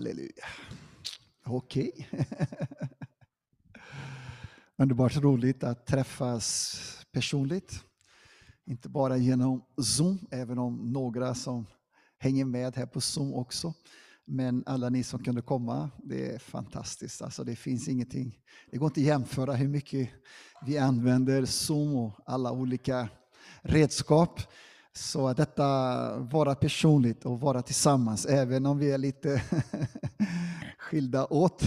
Halleluja. Okej. Underbart roligt att träffas personligt. Inte bara genom Zoom, även om några som hänger med här på Zoom också. Men alla ni som kunde komma, det är fantastiskt. Alltså det finns ingenting, det går inte att jämföra hur mycket vi använder Zoom och alla olika redskap. Så att detta vara personligt och vara tillsammans, även om vi är lite skilda åt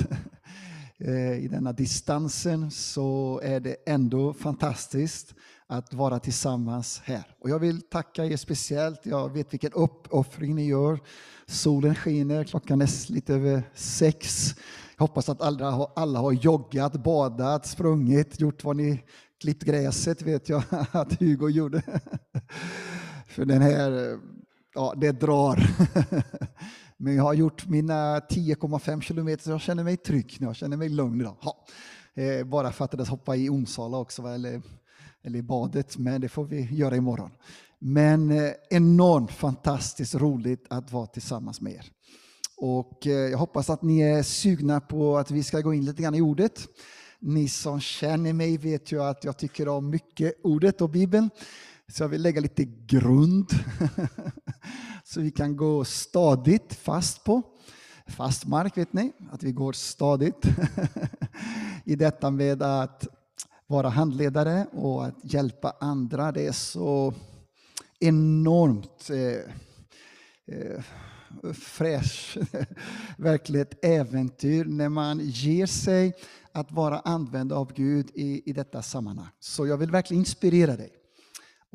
eh, i denna distansen, så är det ändå fantastiskt att vara tillsammans här. Och jag vill tacka er speciellt. Jag vet vilken uppoffring ni gör. Solen skiner, klockan är lite över sex. Jag hoppas att alla har, alla har joggat, badat, sprungit, gjort vad ni klippt gräset vet jag att Hugo gjorde. För den här, ja det drar. Men jag har gjort mina 10,5 kilometer så jag känner mig trygg nu, jag känner mig lugn idag. Ja. Eh, bara fattades hoppa i Onsala också, eller, eller i badet, men det får vi göra imorgon. Men eh, enormt fantastiskt roligt att vara tillsammans med er. Och eh, jag hoppas att ni är sugna på att vi ska gå in lite grann i ordet. Ni som känner mig vet ju att jag tycker om mycket ordet och Bibeln. Så jag vill lägga lite grund så vi kan gå stadigt fast på. Fast mark vet ni, att vi går stadigt i detta med att vara handledare och att hjälpa andra. Det är så enormt eh, eh, fräsch, verkligen ett äventyr när man ger sig att vara använd av Gud i, i detta sammanhang. Så jag vill verkligen inspirera dig.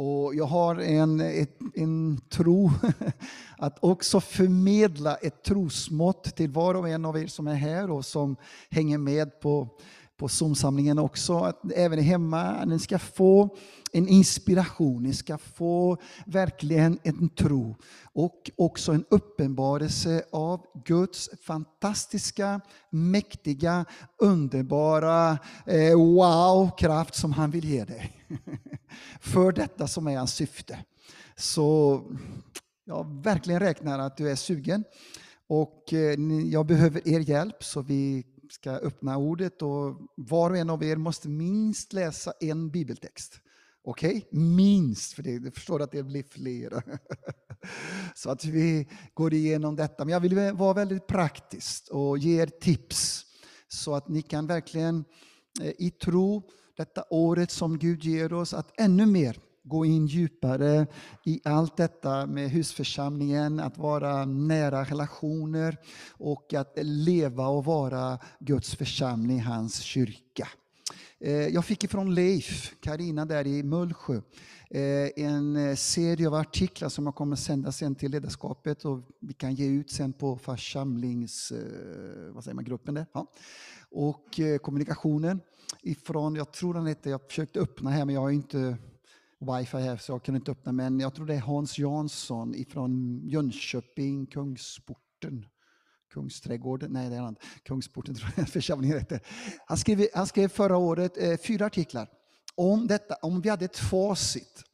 Och jag har en, ett, en tro att också förmedla ett trosmått till var och en av er som är här och som hänger med på, på Zoom-samlingen också. Att även hemma, ni ska få en inspiration, ni ska få verkligen en tro och också en uppenbarelse av Guds fantastiska, mäktiga, underbara eh, wow-kraft som han vill ge dig. För detta som är hans syfte. Så jag verkligen räknar att du är sugen och eh, jag behöver er hjälp så vi ska öppna ordet och var och en av er måste minst läsa en bibeltext. Okej? Okay? Minst, för det, jag förstår att det blir flera. Så att vi går igenom detta. Men jag vill vara väldigt praktisk och ge er tips så att ni kan verkligen eh, i tro detta året som Gud ger oss att ännu mer gå in djupare i allt detta med husförsamlingen, att vara nära relationer och att leva och vara Guds församling, hans kyrka. Eh, jag fick ifrån Leif, Karina där i Mullsjö, eh, en serie av artiklar som jag kommer sända sen till ledarskapet och vi kan ge ut sen på församlings... Eh, vad säger man, gruppen där. Ja. Och kommunikationen ifrån, jag tror den heter, jag försökte öppna här men jag har inte wifi här så jag kunde inte öppna, men jag tror det är Hans Jansson ifrån Jönköping, Kungsporten. Kungsträdgården, nej det är han, Kungsporten tror jag församlingen heter. Han skrev, han skrev förra året eh, fyra artiklar om detta, om vi hade ett facit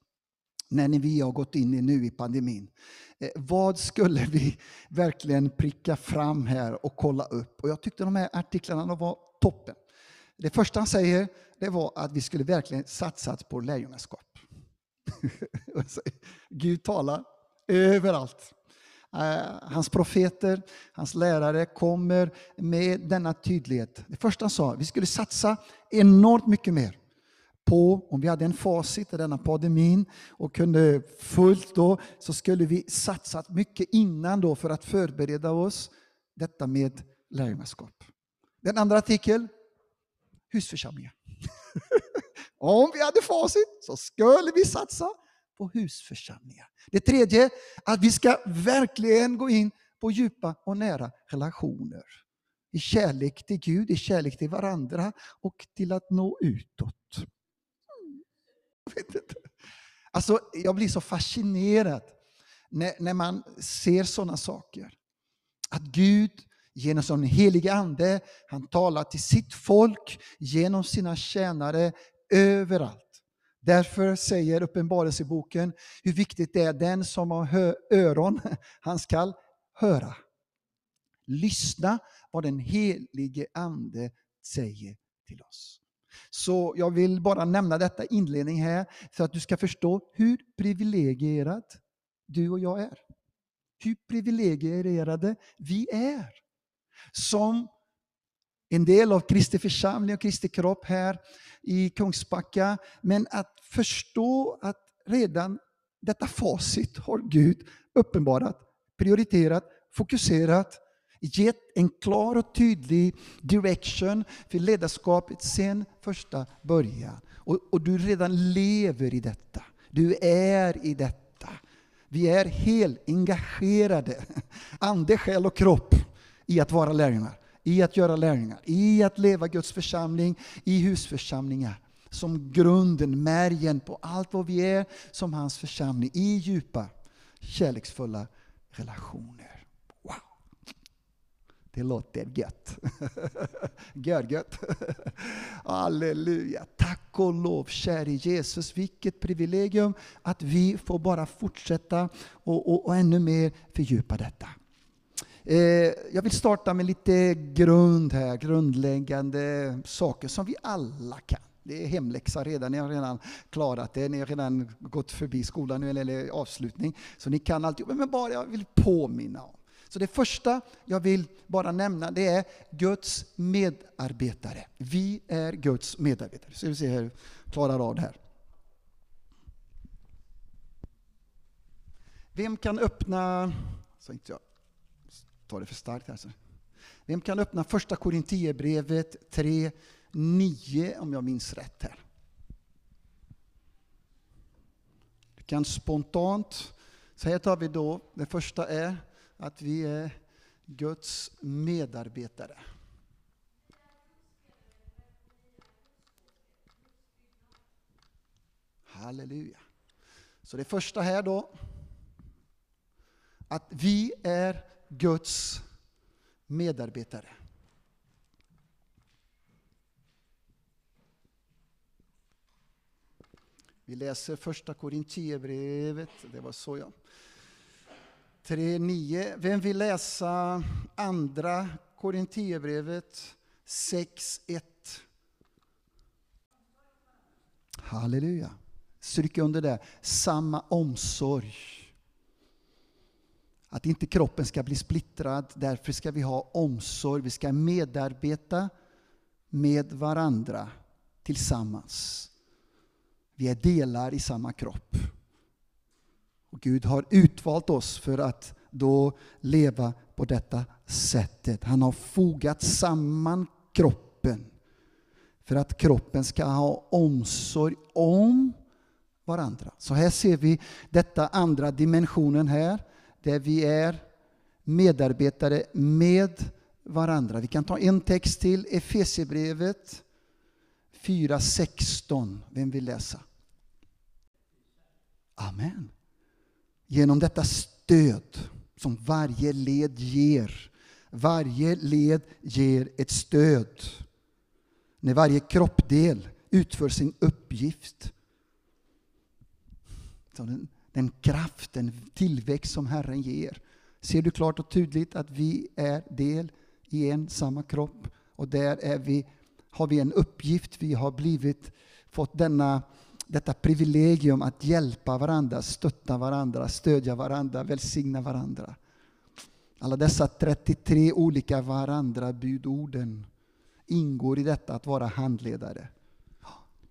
när vi har gått in i nu i pandemin. Eh, vad skulle vi verkligen pricka fram här och kolla upp? Och jag tyckte de här artiklarna var toppen. Det första han säger det var att vi skulle verkligen satsa på lärjungaskap. Gud talar överallt. Eh, hans profeter, hans lärare kommer med denna tydlighet. Det första han sa, vi skulle satsa enormt mycket mer på, om vi hade en facit i denna pandemin och kunde fullt då, så skulle vi satsat mycket innan då för att förbereda oss detta med lärjungaskap. Den andra artikeln, husförsamlingar. Om vi hade facit så skulle vi satsa på husförsamlingar. Det tredje, att vi ska verkligen gå in på djupa och nära relationer. I kärlek till Gud, i kärlek till varandra och till att nå utåt. Alltså, jag blir så fascinerad när, när man ser sådana saker. Att Gud genom sin helige Ande, han talar till sitt folk genom sina tjänare överallt. Därför säger Uppenbarelseboken hur viktigt det är den som har öron, han skall höra. Lyssna vad den helige Ande säger till oss. Så jag vill bara nämna detta inledning här för att du ska förstå hur privilegierad du och jag är. Hur privilegierade vi är. Som en del av Kristi församling och Kristi kropp här i Kungsbacka. Men att förstå att redan detta facit har Gud uppenbarat, prioriterat, fokuserat, gett en klar och tydlig direction för ledarskapet sen första början. Och, och du redan lever i detta. Du är i detta. Vi är helt engagerade, ande, själ och kropp, i att vara lärjungar i att göra lärjungar, i att leva Guds församling, i husförsamlingar. Som grunden, märgen på allt vad vi är som hans församling, i djupa, kärleksfulla relationer. Wow! Det låter gött. Görgött. Halleluja. Tack och lov, käre Jesus. Vilket privilegium att vi får bara fortsätta och, och, och ännu mer fördjupa detta. Eh, jag vill starta med lite grund här, grundläggande saker som vi alla kan. Det är hemläxa redan, ni har redan klarat det, ni har redan gått förbi skolan nu, eller avslutning. Så ni kan allt, men bara jag vill påminna om. Så det första jag vill bara nämna det är Guds medarbetare. Vi är Guds medarbetare. Så vi se hur jag klarar av det här. Vem kan öppna, så inte jag tar det för starkt alltså. Vem kan öppna första Korintierbrevet 3, 9 om jag minns rätt här? Du kan spontant, så här tar vi då, det första är att vi är Guds medarbetare. Halleluja. Så det första här då, att vi är Guds medarbetare. Vi läser första Korintierbrevet, det var så ja. 3.9. Vem vill läsa andra Korintierbrevet 6.1? Halleluja. Stryk under det. Samma omsorg att inte kroppen ska bli splittrad. Därför ska vi ha omsorg. Vi ska medarbeta med varandra tillsammans. Vi är delar i samma kropp. Och Gud har utvalt oss för att då leva på detta sättet. Han har fogat samman kroppen för att kroppen ska ha omsorg om varandra. Så här ser vi detta andra dimensionen här där vi är medarbetare med varandra. Vi kan ta en text till, Efesierbrevet 4.16. Vem vill läsa? Amen. Genom detta stöd som varje led ger. Varje led ger ett stöd. När varje kroppdel utför sin uppgift. Så den den kraft, den tillväxt som Herren ger. Ser du klart och tydligt att vi är del i en samma kropp och där är vi, har vi en uppgift. Vi har blivit, fått denna, detta privilegium att hjälpa varandra, stötta varandra, stödja varandra, välsigna varandra. Alla dessa 33 olika varandra-budorden ingår i detta att vara handledare.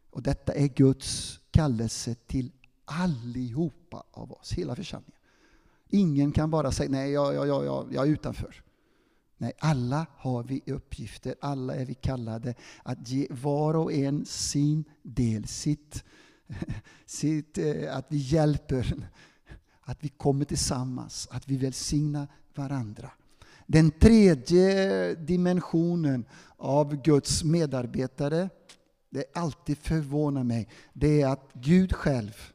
Och detta är Guds kallelse till allihopa av oss, hela församlingen. Ingen kan bara säga nej, jag, jag, jag, jag är utanför. Nej, alla har vi uppgifter, alla är vi kallade att ge var och en sin del, sitt, sitt, eh, att vi hjälper, att vi kommer tillsammans, att vi välsignar varandra. Den tredje dimensionen av Guds medarbetare, det alltid förvånar mig, det är att Gud själv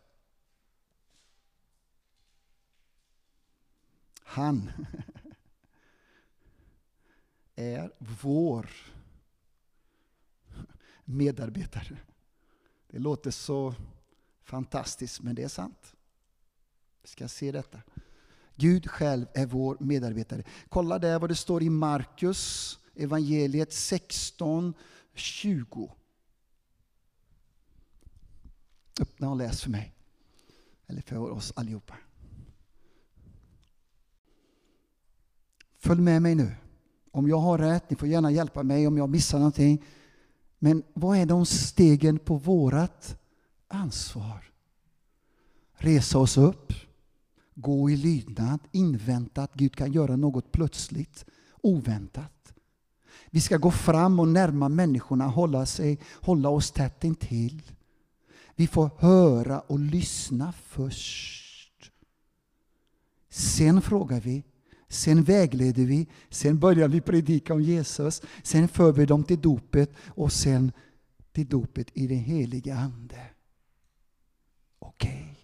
Han är vår medarbetare. Det låter så fantastiskt, men det är sant. Vi ska se detta. Gud själv är vår medarbetare. Kolla där vad det står i Markus evangeliet 16, 20. Öppna och läs för mig. Eller för oss allihopa. Följ med mig nu. Om jag har rätt, ni får gärna hjälpa mig om jag missar någonting. Men vad är de stegen på vårat ansvar? Resa oss upp, gå i lydnad, invänta att Gud kan göra något plötsligt, oväntat. Vi ska gå fram och närma människorna, hålla, sig, hålla oss tätt intill. Vi får höra och lyssna först. Sen frågar vi, sen vägleder vi, sen börjar vi predika om Jesus, sen för vi dem till dopet och sen till dopet i den heliga Ande. Okej. Okay.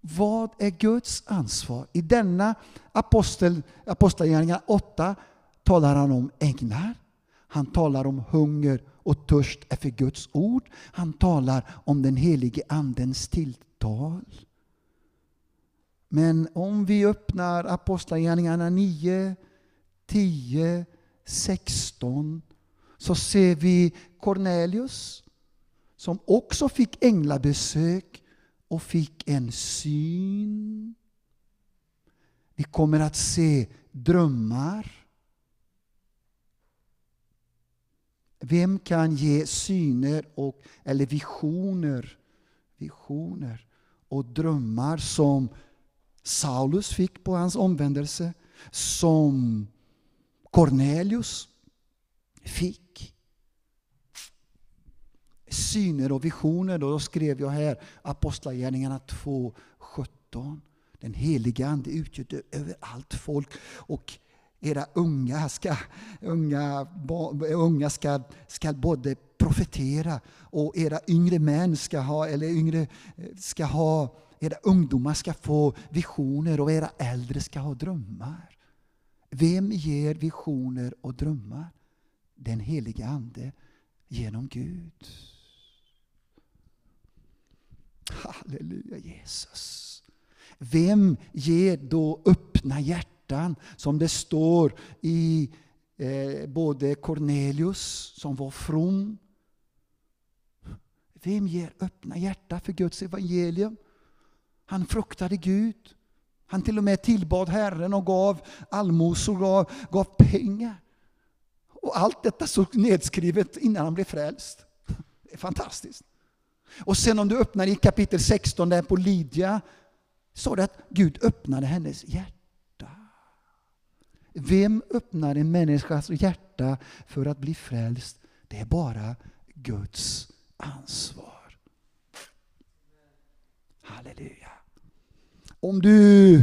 Vad är Guds ansvar? I denna apostel, Apostlagärningarna 8 talar han om änglar. Han talar om hunger och törst efter Guds ord. Han talar om den helige Andens tilltal. Men om vi öppnar Apostlagärningarna 9, 10, 16 så ser vi Cornelius som också fick änglabesök och fick en syn. Vi kommer att se drömmar. Vem kan ge syner och, eller visioner, visioner och drömmar som Saulus fick på hans omvändelse, som Cornelius fick? Syner och visioner, då skrev jag här Apostlagärningarna 2.17. Den heliga Ande utgjuter över allt folk. Och era unga ska, unga, unga ska, ska både profetera och era yngre män ska ha, eller yngre eh, ska ha, era ungdomar ska få visioner och era äldre ska ha drömmar. Vem ger visioner och drömmar? Den heliga Ande genom Gud. Halleluja Jesus. Vem ger då öppna hjärtan som det står i eh, både Cornelius som var from. Vem ger öppna hjärtan för Guds evangelium? Han fruktade Gud. Han till och med tillbad Herren och gav allmosor, gav, gav pengar. Och allt detta stod nedskrivet innan han blev frälst. Det är fantastiskt. Och sen om du öppnar i kapitel 16 där på Lydia står det att Gud öppnade hennes hjärta. Vem öppnar en människas hjärta för att bli frälst? Det är bara Guds ansvar. Halleluja. Om du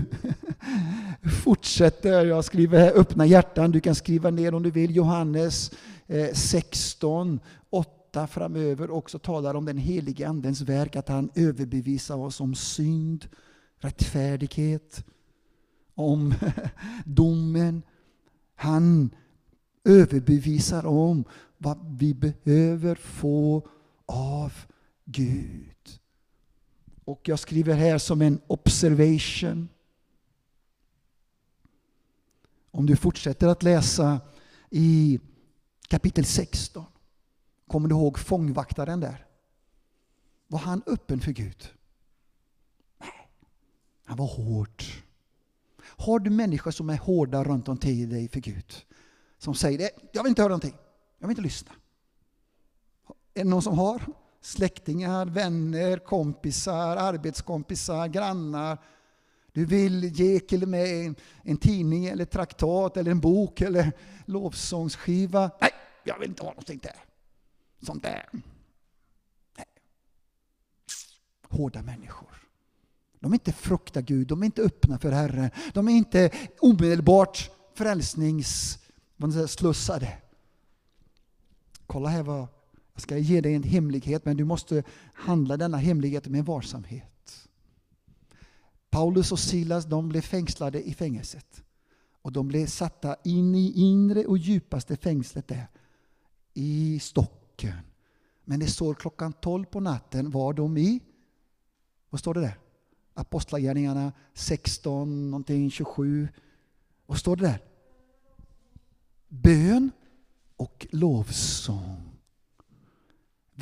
fortsätter, jag skriver här öppna hjärtan, du kan skriva ner om du vill Johannes eh, 16, 8 framöver också talar om den helige Andens verk, att han överbevisar oss om synd, rättfärdighet, om domen. Han överbevisar om vad vi behöver få av Gud. Och jag skriver här som en observation. Om du fortsätter att läsa i kapitel 16. Kommer du ihåg fångvaktaren där? Var han öppen för Gud? Nej, Han var hård. Har du människor som är hårda runt omkring dig för Gud? Som säger det, jag vill inte höra någonting. Jag vill inte lyssna. Är det någon som har? Släktingar, vänner, kompisar, arbetskompisar, grannar. Du vill ge till och med en, en tidning eller traktat eller en bok eller lovsångsskiva. Nej, jag vill inte ha någonting där. Sånt där. Nej. Hårda människor. De är inte frukta Gud, de är inte öppna för Herren. De är inte omedelbart frälsningsslussade. Kolla här vad, jag ska ge dig en hemlighet men du måste handla denna hemlighet med varsamhet. Paulus och Silas de blev fängslade i fängelset. Och de blev satta in i inre och djupaste fängslet där. I stocken. Men det står klockan 12 på natten var de i, vad står det där? Apostlagärningarna 16, någonting 27. Vad står det där? Bön och lovsång.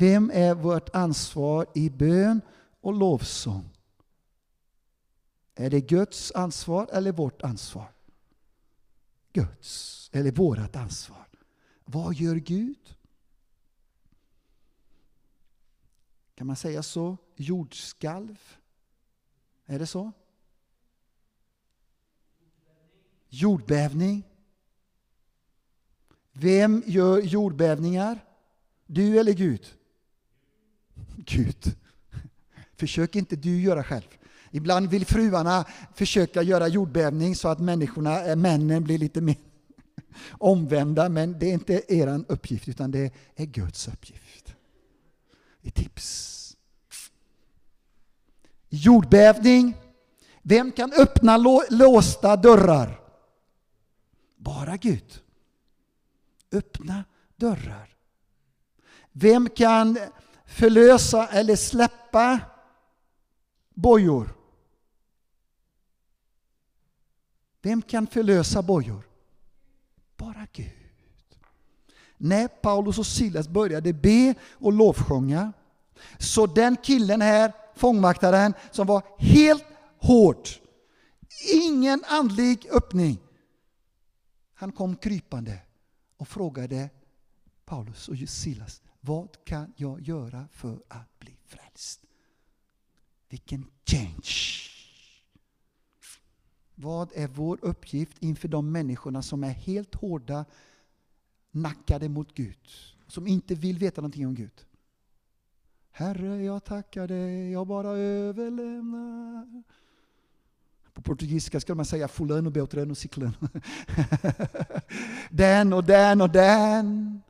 Vem är vårt ansvar i bön och lovsång? Är det Guds ansvar eller vårt ansvar? Guds, eller vårt ansvar. Vad gör Gud? Kan man säga så? Jordskalv? Är det så? Jordbävning. Vem gör jordbävningar? Du eller Gud? Gud. Försök inte du göra själv. Ibland vill fruarna försöka göra jordbävning så att människorna, eh, männen blir lite mer omvända, men det är inte er uppgift utan det är Guds uppgift. Ett tips. Jordbävning. Vem kan öppna låsta dörrar? Bara Gud. Öppna dörrar. Vem kan förlösa eller släppa bojor? Vem kan förlösa bojor? Bara Gud. När Paulus och Silas började be och lovsjunga, så den killen här, fångvaktaren, som var helt hård, ingen andlig öppning, han kom krypande och frågade Paulus och Silas, vad kan jag göra för att bli frälst? Vilken change! Vad är vår uppgift inför de människorna som är helt hårda, nackade mot Gud, som inte vill veta någonting om Gud? Herre, jag tackar dig, jag bara överlämnar. På portugisiska ska man säga fulano, beltrano, ciclano. den och den och den.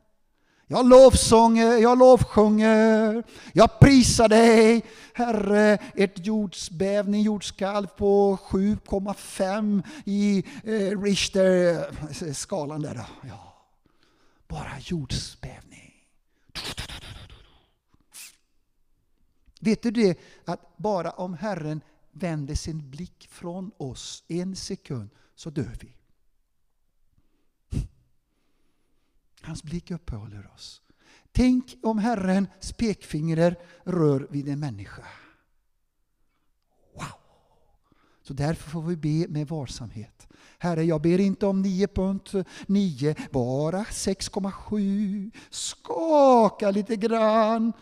Jag lovsånger, jag lovsjunger, jag prisar dig. Herre, ett jordsbävning, jordskalv på 7,5 i eh, Richter-skalan eh, där. Ja. Bara jordsbävning. Vet du det att bara om Herren vänder sin blick från oss en sekund så dör vi. Hans blick uppehåller oss. Tänk om Herrens pekfingrar rör vid en människa. Wow! Så därför får vi be med varsamhet. Herre, jag ber inte om 9.9, bara 6,7. Skaka lite grann.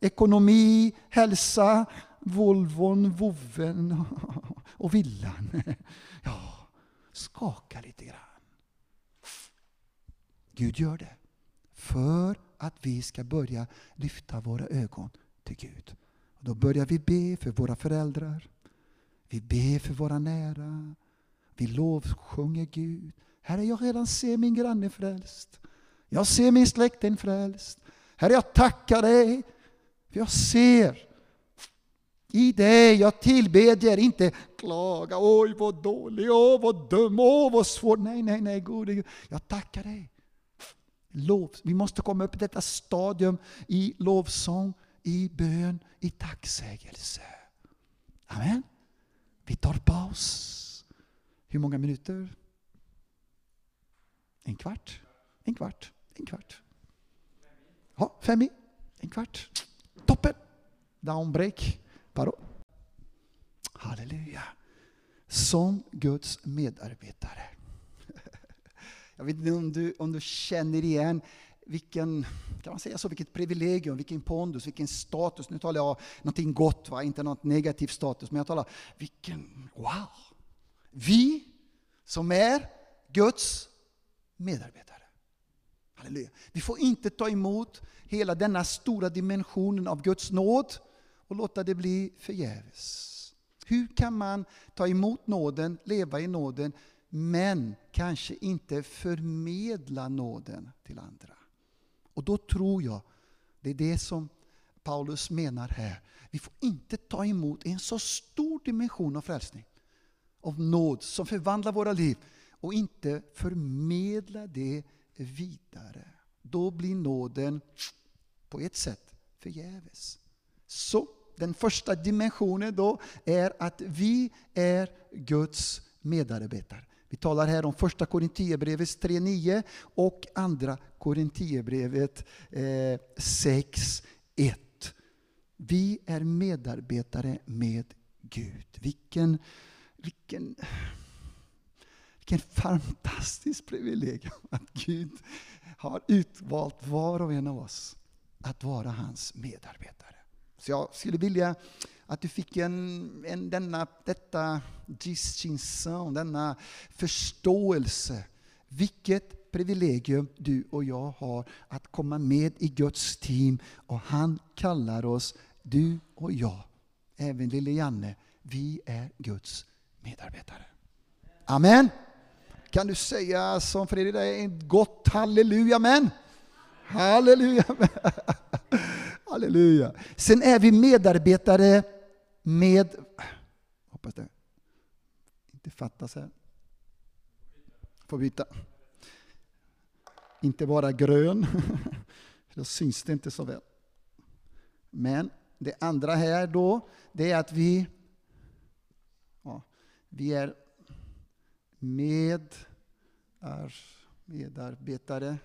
Ekonomi, hälsa, Volvon, vovven och villan. Ja, skaka lite grann. Gud gör det för att vi ska börja lyfta våra ögon till Gud. Och då börjar vi be för våra föräldrar. Vi ber för våra nära. Vi lovsjunger Gud. Herre, jag redan ser min granne frälst. Jag ser min släkting frälst. Herre, jag tackar dig. För jag ser i dig. Jag tillbedjer, inte klaga. Oj, vad dålig, åh, vad dum, åh, vad svår. Nej, nej, nej, gode Gud. Jag tackar dig lov. Vi måste komma upp i detta stadium i lovsång, i bön, i tacksägelse. Amen. Vi tar paus. Hur många minuter? En kvart? En kvart? En kvart? Ja, fem i? En kvart? Toppen! Downbreak. Paro. Halleluja. Som Guds medarbetare. Jag vet inte om du, om du känner igen vilken, kan man säga så, vilket privilegium, vilken pondus, vilken status. Nu talar jag om någonting gott, va? inte något negativt status, men jag talar vilken, wow! Vi som är Guds medarbetare. Halleluja. Vi får inte ta emot hela denna stora dimensionen av Guds nåd och låta det bli förgäves. Hur kan man ta emot nåden, leva i nåden, men kanske inte förmedla nåden till andra. Och då tror jag, det är det som Paulus menar här, vi får inte ta emot en så stor dimension av frälsning, av nåd som förvandlar våra liv och inte förmedla det vidare. Då blir nåden på ett sätt förgäves. Så den första dimensionen då är att vi är Guds medarbetare. Vi talar här om första Korinthierbrevet 3.9 och andra Korinthierbrevet eh, 6.1. Vi är medarbetare med Gud. Vilken, vilken, vilken fantastisk privilegium att Gud har utvalt var och en av oss att vara hans medarbetare. Så jag skulle vilja att du fick en, en, denna, detta distinction, denna förståelse. Vilket privilegium du och jag har att komma med i Guds team och han kallar oss, du och jag, även lille Janne, vi är Guds medarbetare. Amen. Kan du säga som Fredrik, ett gott halleluja, men? Halleluja. Halleluja. Sen är vi medarbetare med, hoppas det inte fattas här. Får byta. Inte bara grön, då syns det inte så väl. Men det andra här då, det är att vi, ja, vi är med, är medarbetare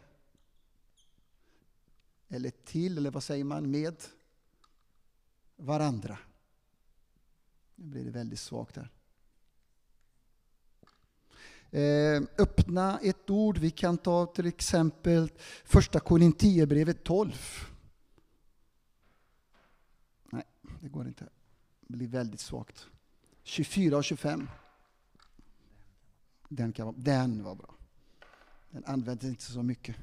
eller till, eller vad säger man, med varandra. Nu blir det väldigt svagt här. Eh, öppna ett ord, vi kan ta till exempel första Korinthierbrevet 12. Nej, det går inte. Det blir väldigt svagt. 24 och 25. Den, kan vara, den var bra. Den används inte så mycket.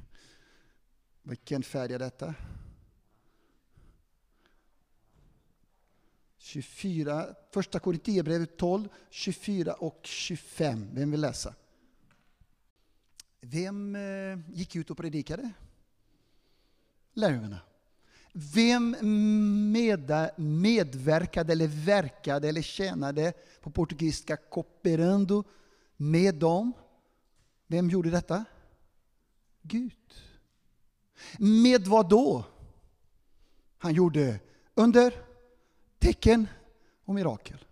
Vilken färg är detta? 24, första Korinthierbrevet 12, 24 och 25. Vem vill läsa? Vem eh, gick ut och predikade? Lärjungarna. Vem med, medverkade eller verkade eller tjänade på portugisiska cooperando med dem? Vem gjorde detta? Gud. Med vad då? Han gjorde under, tecken och mirakel.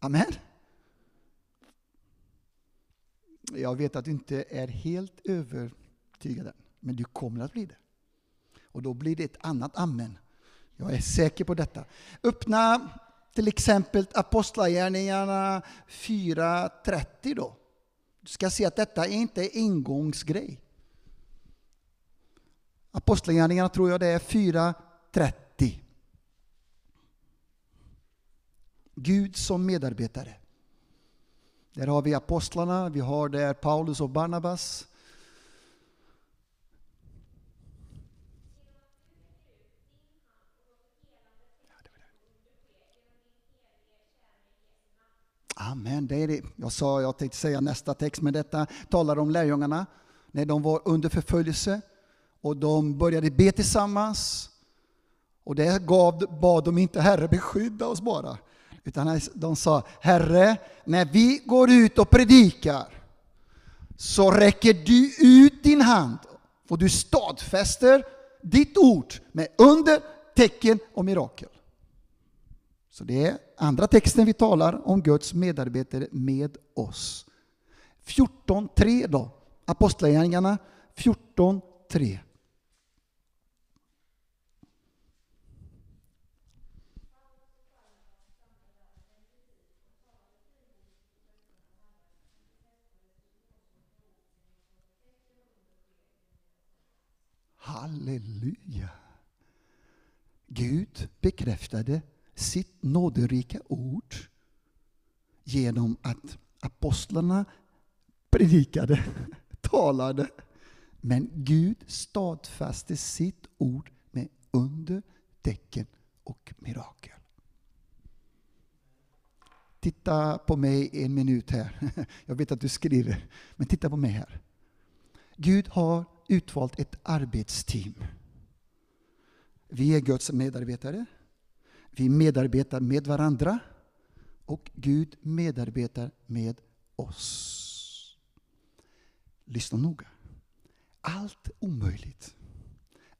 Amen. Jag vet att du inte är helt övertygad än, men du kommer att bli det. Och då blir det ett annat amen. Jag är säker på detta. Öppna till exempel Apostlagärningarna 4.30 då. Du ska se att detta är inte en engångsgrej. Apostlagärningarna tror jag det är 4.30. Gud som medarbetare. Där har vi apostlarna, vi har där Paulus och Barnabas. Amen. Det är det. Jag sa, jag tänkte säga nästa text, men detta talar om lärjungarna när de var under förföljelse. Och de började be tillsammans. Och det gav, bad de inte Herre beskydda oss bara. Utan de sa Herre, när vi går ut och predikar så räcker du ut din hand och du stadfäster ditt ord med under, tecken och mirakel. Så det är andra texten vi talar om Guds medarbetare med oss. 14.3 då, Apostlagärningarna 14.3. Halleluja! Gud bekräftade sitt nåderika ord genom att apostlarna predikade, talade, men Gud stadfäste sitt ord med under, tecken och mirakel. Titta på mig en minut här. Jag vet att du skriver, men titta på mig här. Gud har utvalt ett arbetsteam. Vi är Guds medarbetare. Vi medarbetar med varandra och Gud medarbetar med oss. Lyssna noga. Allt omöjligt,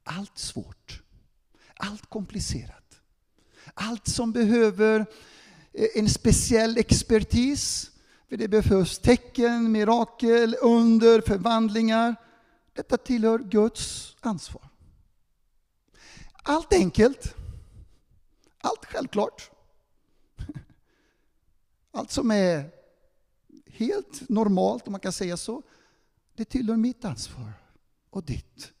allt svårt, allt komplicerat, Allt som behöver en speciell expertis, för det behövs tecken, mirakel, under, förvandlingar. Detta tillhör Guds ansvar. Allt enkelt, allt självklart. Allt som är helt normalt, om man kan säga så, det tillhör mitt ansvar och ditt.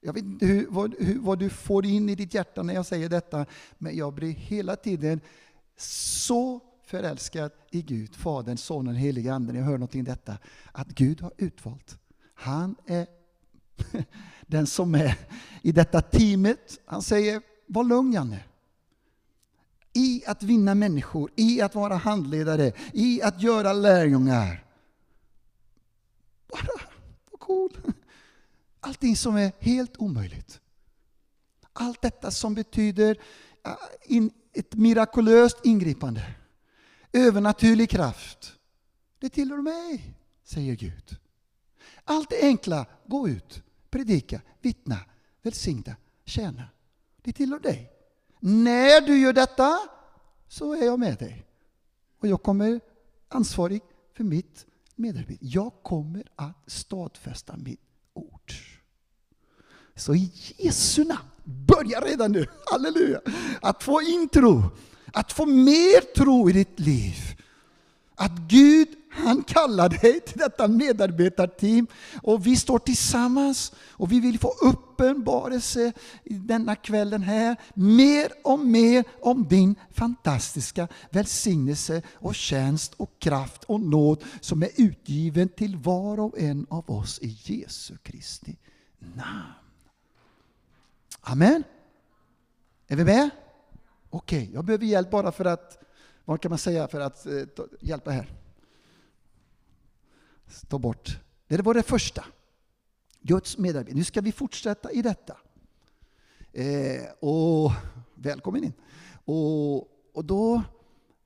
Jag vet inte hur, vad, hur, vad, du får in i ditt hjärta när jag säger detta, men jag blir hela tiden så förälskad i Gud, Fadern, Sonen, Helige Anden. Jag hör någonting i detta, att Gud har utvalt. Han är den som är i detta teamet. Han säger, var lugn Janne. I att vinna människor, i att vara handledare, i att göra lärjungar. Bara, vad cool. Allting som är helt omöjligt. Allt detta som betyder ah, ett mirakulöst ingripande. Övernaturlig kraft. Det tillhör mig, säger Gud. Allt det enkla, gå ut, predika, vittna, välsigna, tjäna. Det tillhör dig. När du gör detta så är jag med dig. Och jag kommer ansvarig för mitt medarbete. Jag kommer att stadfästa mitt ord. Så i Jesu namn, börja redan nu, halleluja, att få intro, att få mer tro i ditt liv. Att Gud, han kallar dig till detta medarbetarteam och vi står tillsammans och vi vill få uppenbarelse denna kvällen här, mer och mer om din fantastiska välsignelse och tjänst och kraft och nåd som är utgiven till var och en av oss i Jesu Kristi namn. Amen. Är vi med? Okej, okay, jag behöver hjälp bara för att, vad kan man säga för att eh, hjälpa här? Ta bort. Det var det första. Guds medarbetare, Nu ska vi fortsätta i detta. Eh, och Välkommen in. Och, och då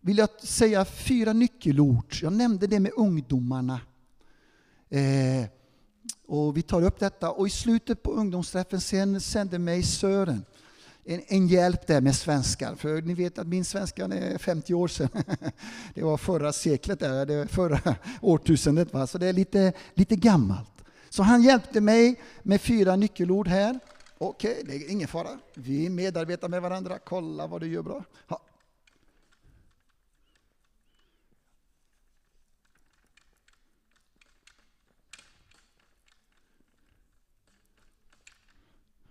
vill jag säga fyra nyckelord. Jag nämnde det med ungdomarna. Eh, och vi tar upp detta och i slutet på ungdomsträffen sen sände mig Sören en, en, hjälp där med svenskar. För ni vet att min svenska är 50 år sedan. Det var förra seklet, där, det förra årtusendet. Va? Så det är lite, lite gammalt. Så han hjälpte mig med fyra nyckelord här. Okej, okay, det är ingen fara. Vi medarbetar med varandra. Kolla vad du gör bra. Ha.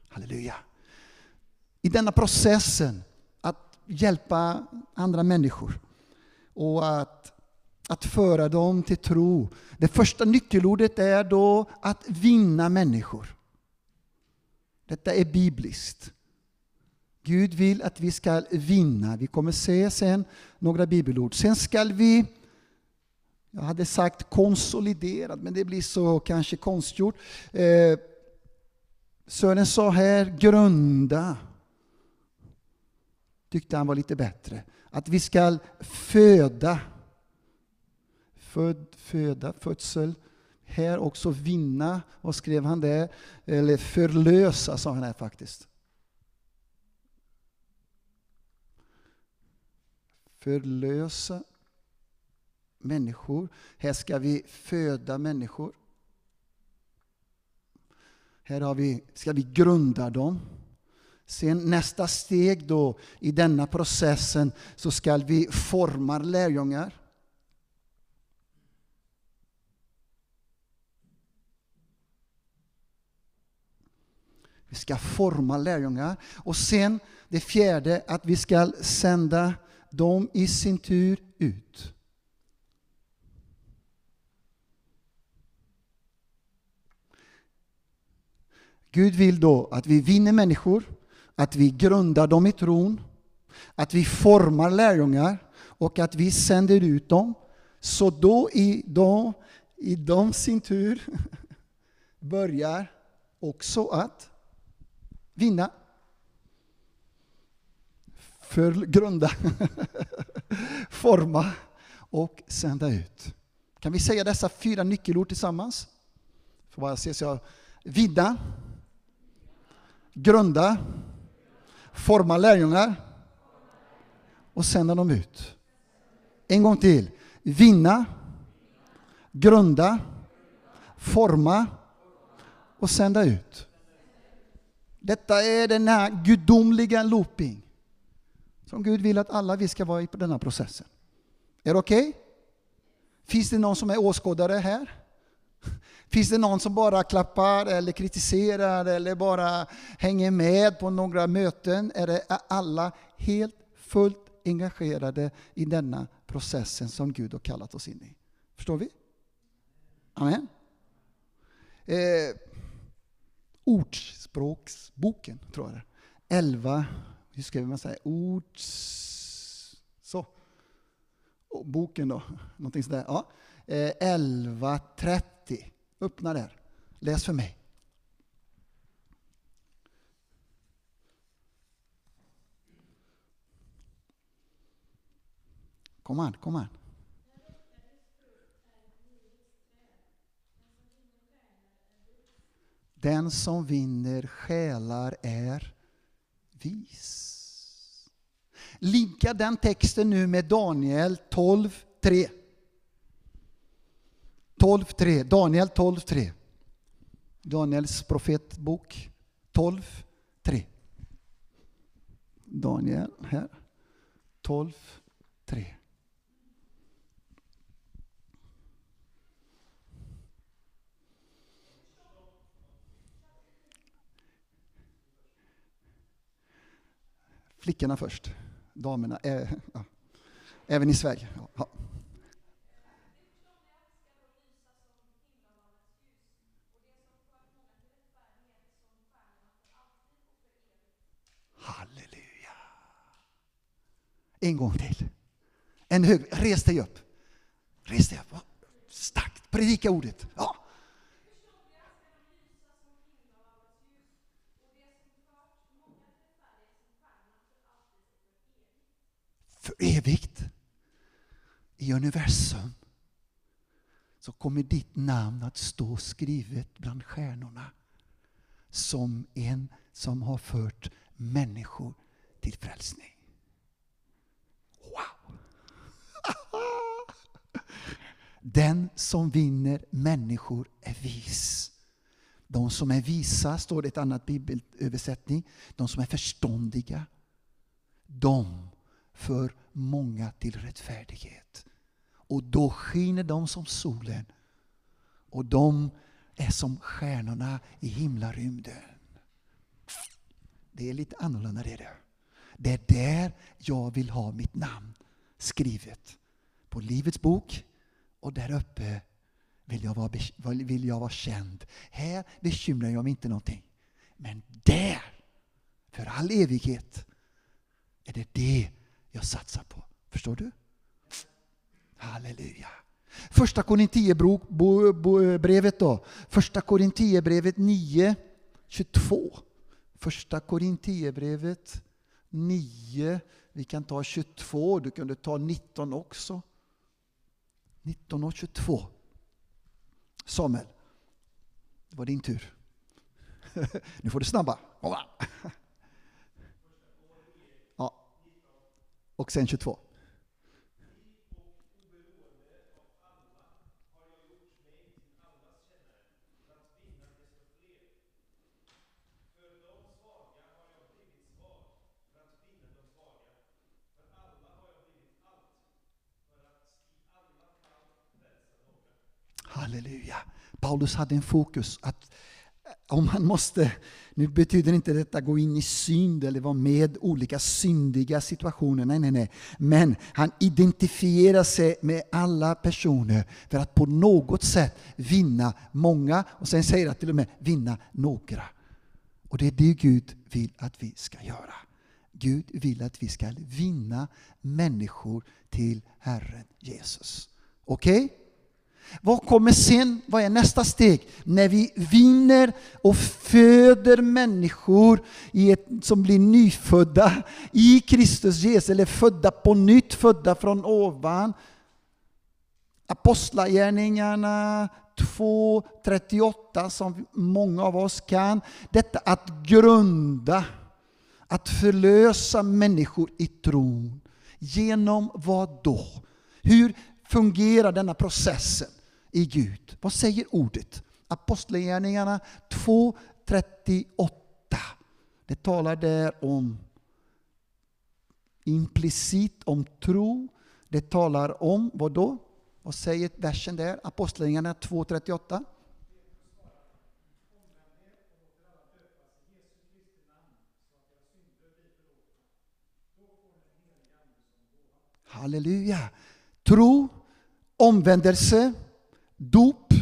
Halleluja. I denna processen att hjälpa andra människor och att, att föra dem till tro. Det första nyckelordet är då att vinna människor. Detta är bibliskt. Gud vill att vi ska vinna. Vi kommer se sen några bibelord. Sen ska vi, jag hade sagt konsoliderad, men det blir så kanske konstgjort. Eh, Sören sa här, grunda. Tyckte han var lite bättre. Att vi ska föda. Föd, föda, födsel. Här också vinna. Vad skrev han där? Eller förlösa sa han här faktiskt. Förlösa människor. Här ska vi föda människor. Här har vi, ska vi grunda dem. Sen nästa steg då i denna processen så ska vi forma lärjungar. Vi ska forma lärjungar. Och sen det fjärde, att vi ska sända dem i sin tur ut. Gud vill då att vi vinner människor, att vi grundar dem i tron, att vi formar lärjungar och att vi sänder ut dem. Så då i, då, i de sin tur börjar också att vinna. Förgrunda, forma och sända ut. Kan vi säga dessa fyra nyckelord tillsammans? Får bara se så jag... Vidda, grunda, Forma lärjungar och sända dem ut. En gång till. Vinna, grunda, forma och sända ut. Detta är den här gudomliga looping som Gud vill att alla vi ska vara i på denna processen. Är det okej? Okay? Finns det någon som är åskådare här? Finns det någon som bara klappar eller kritiserar eller bara hänger med på några möten? Är det alla helt fullt engagerade i denna processen som Gud har kallat oss in i? Förstår vi? Amen. Eh, ordspråksboken, tror jag det 11, hur skriver man säga, ords... Så. Och boken då, någonting sådär. Ja. Eh, 11.30. Öppna där. Läs för mig. Kom an, kom an. Den som vinner själar är vis. Linka den texten nu med Daniel 12.3. 12.3. Daniel 12.3. Daniels profetbok 12.3. Daniel här. 12.3. Flickorna först. Damerna. Äh, ja. Även i Sverige. Ja. Halleluja. En gång till. En hög. Res dig upp. Res dig upp. Starkt. Predika ordet. Ja. för evigt. I universum så kommer ditt namn att stå skrivet bland stjärnorna som en som har fört människor till frälsning. Wow! Den som vinner människor är vis. De som är visa, står det i ett annat bibelöversättning, de som är förståndiga, de för många till rättfärdighet. Och då skiner de som solen och de är som stjärnorna i himlarymden. Det är lite annorlunda det där det. är där jag vill ha mitt namn skrivet. På Livets bok och där uppe vill jag vara, vill jag vara känd. Här bekymrar jag mig inte någonting. Men där, för all evighet, är det det jag satsar på. Förstår du? Halleluja. Första Korintierbrevet då. Första Korintierbrevet 9, 22. Första Korintierbrevet 9, vi kan ta 22, du kunde ta 19 också. 19 och 22. Samuel, det var din tur. nu får du snabba. och sen 22. Halleluja. Paulus hade en fokus att eh, om man måste, nu betyder inte detta gå in i synd eller vara med olika syndiga situationer, nej, nej, nej. Men han identifierar sig med alla personer för att på något sätt vinna många och sen säger han till och med vinna några. Och det är det Gud vill att vi ska göra. Gud vill att vi ska vinna människor till Herren Jesus. Okej? Okay? Vad kommer sen? Vad är nästa steg? När vi vinner och föder människor i ett, som blir nyfödda i Kristus Jesus, eller födda på nytt, födda från ovan. Apostlagärningarna 2.38 som många av oss kan. Detta att grunda, att förlösa människor i tron. Genom vad då? Hur fungerar denna processen i Gud? Vad säger ordet? Apostlagärningarna 2.38. Det talar där om implicit om tro. Det talar om vad då? Vad säger versen där? Apostlagärningarna 2.38. Halleluja. Tro, omvändelse, dop.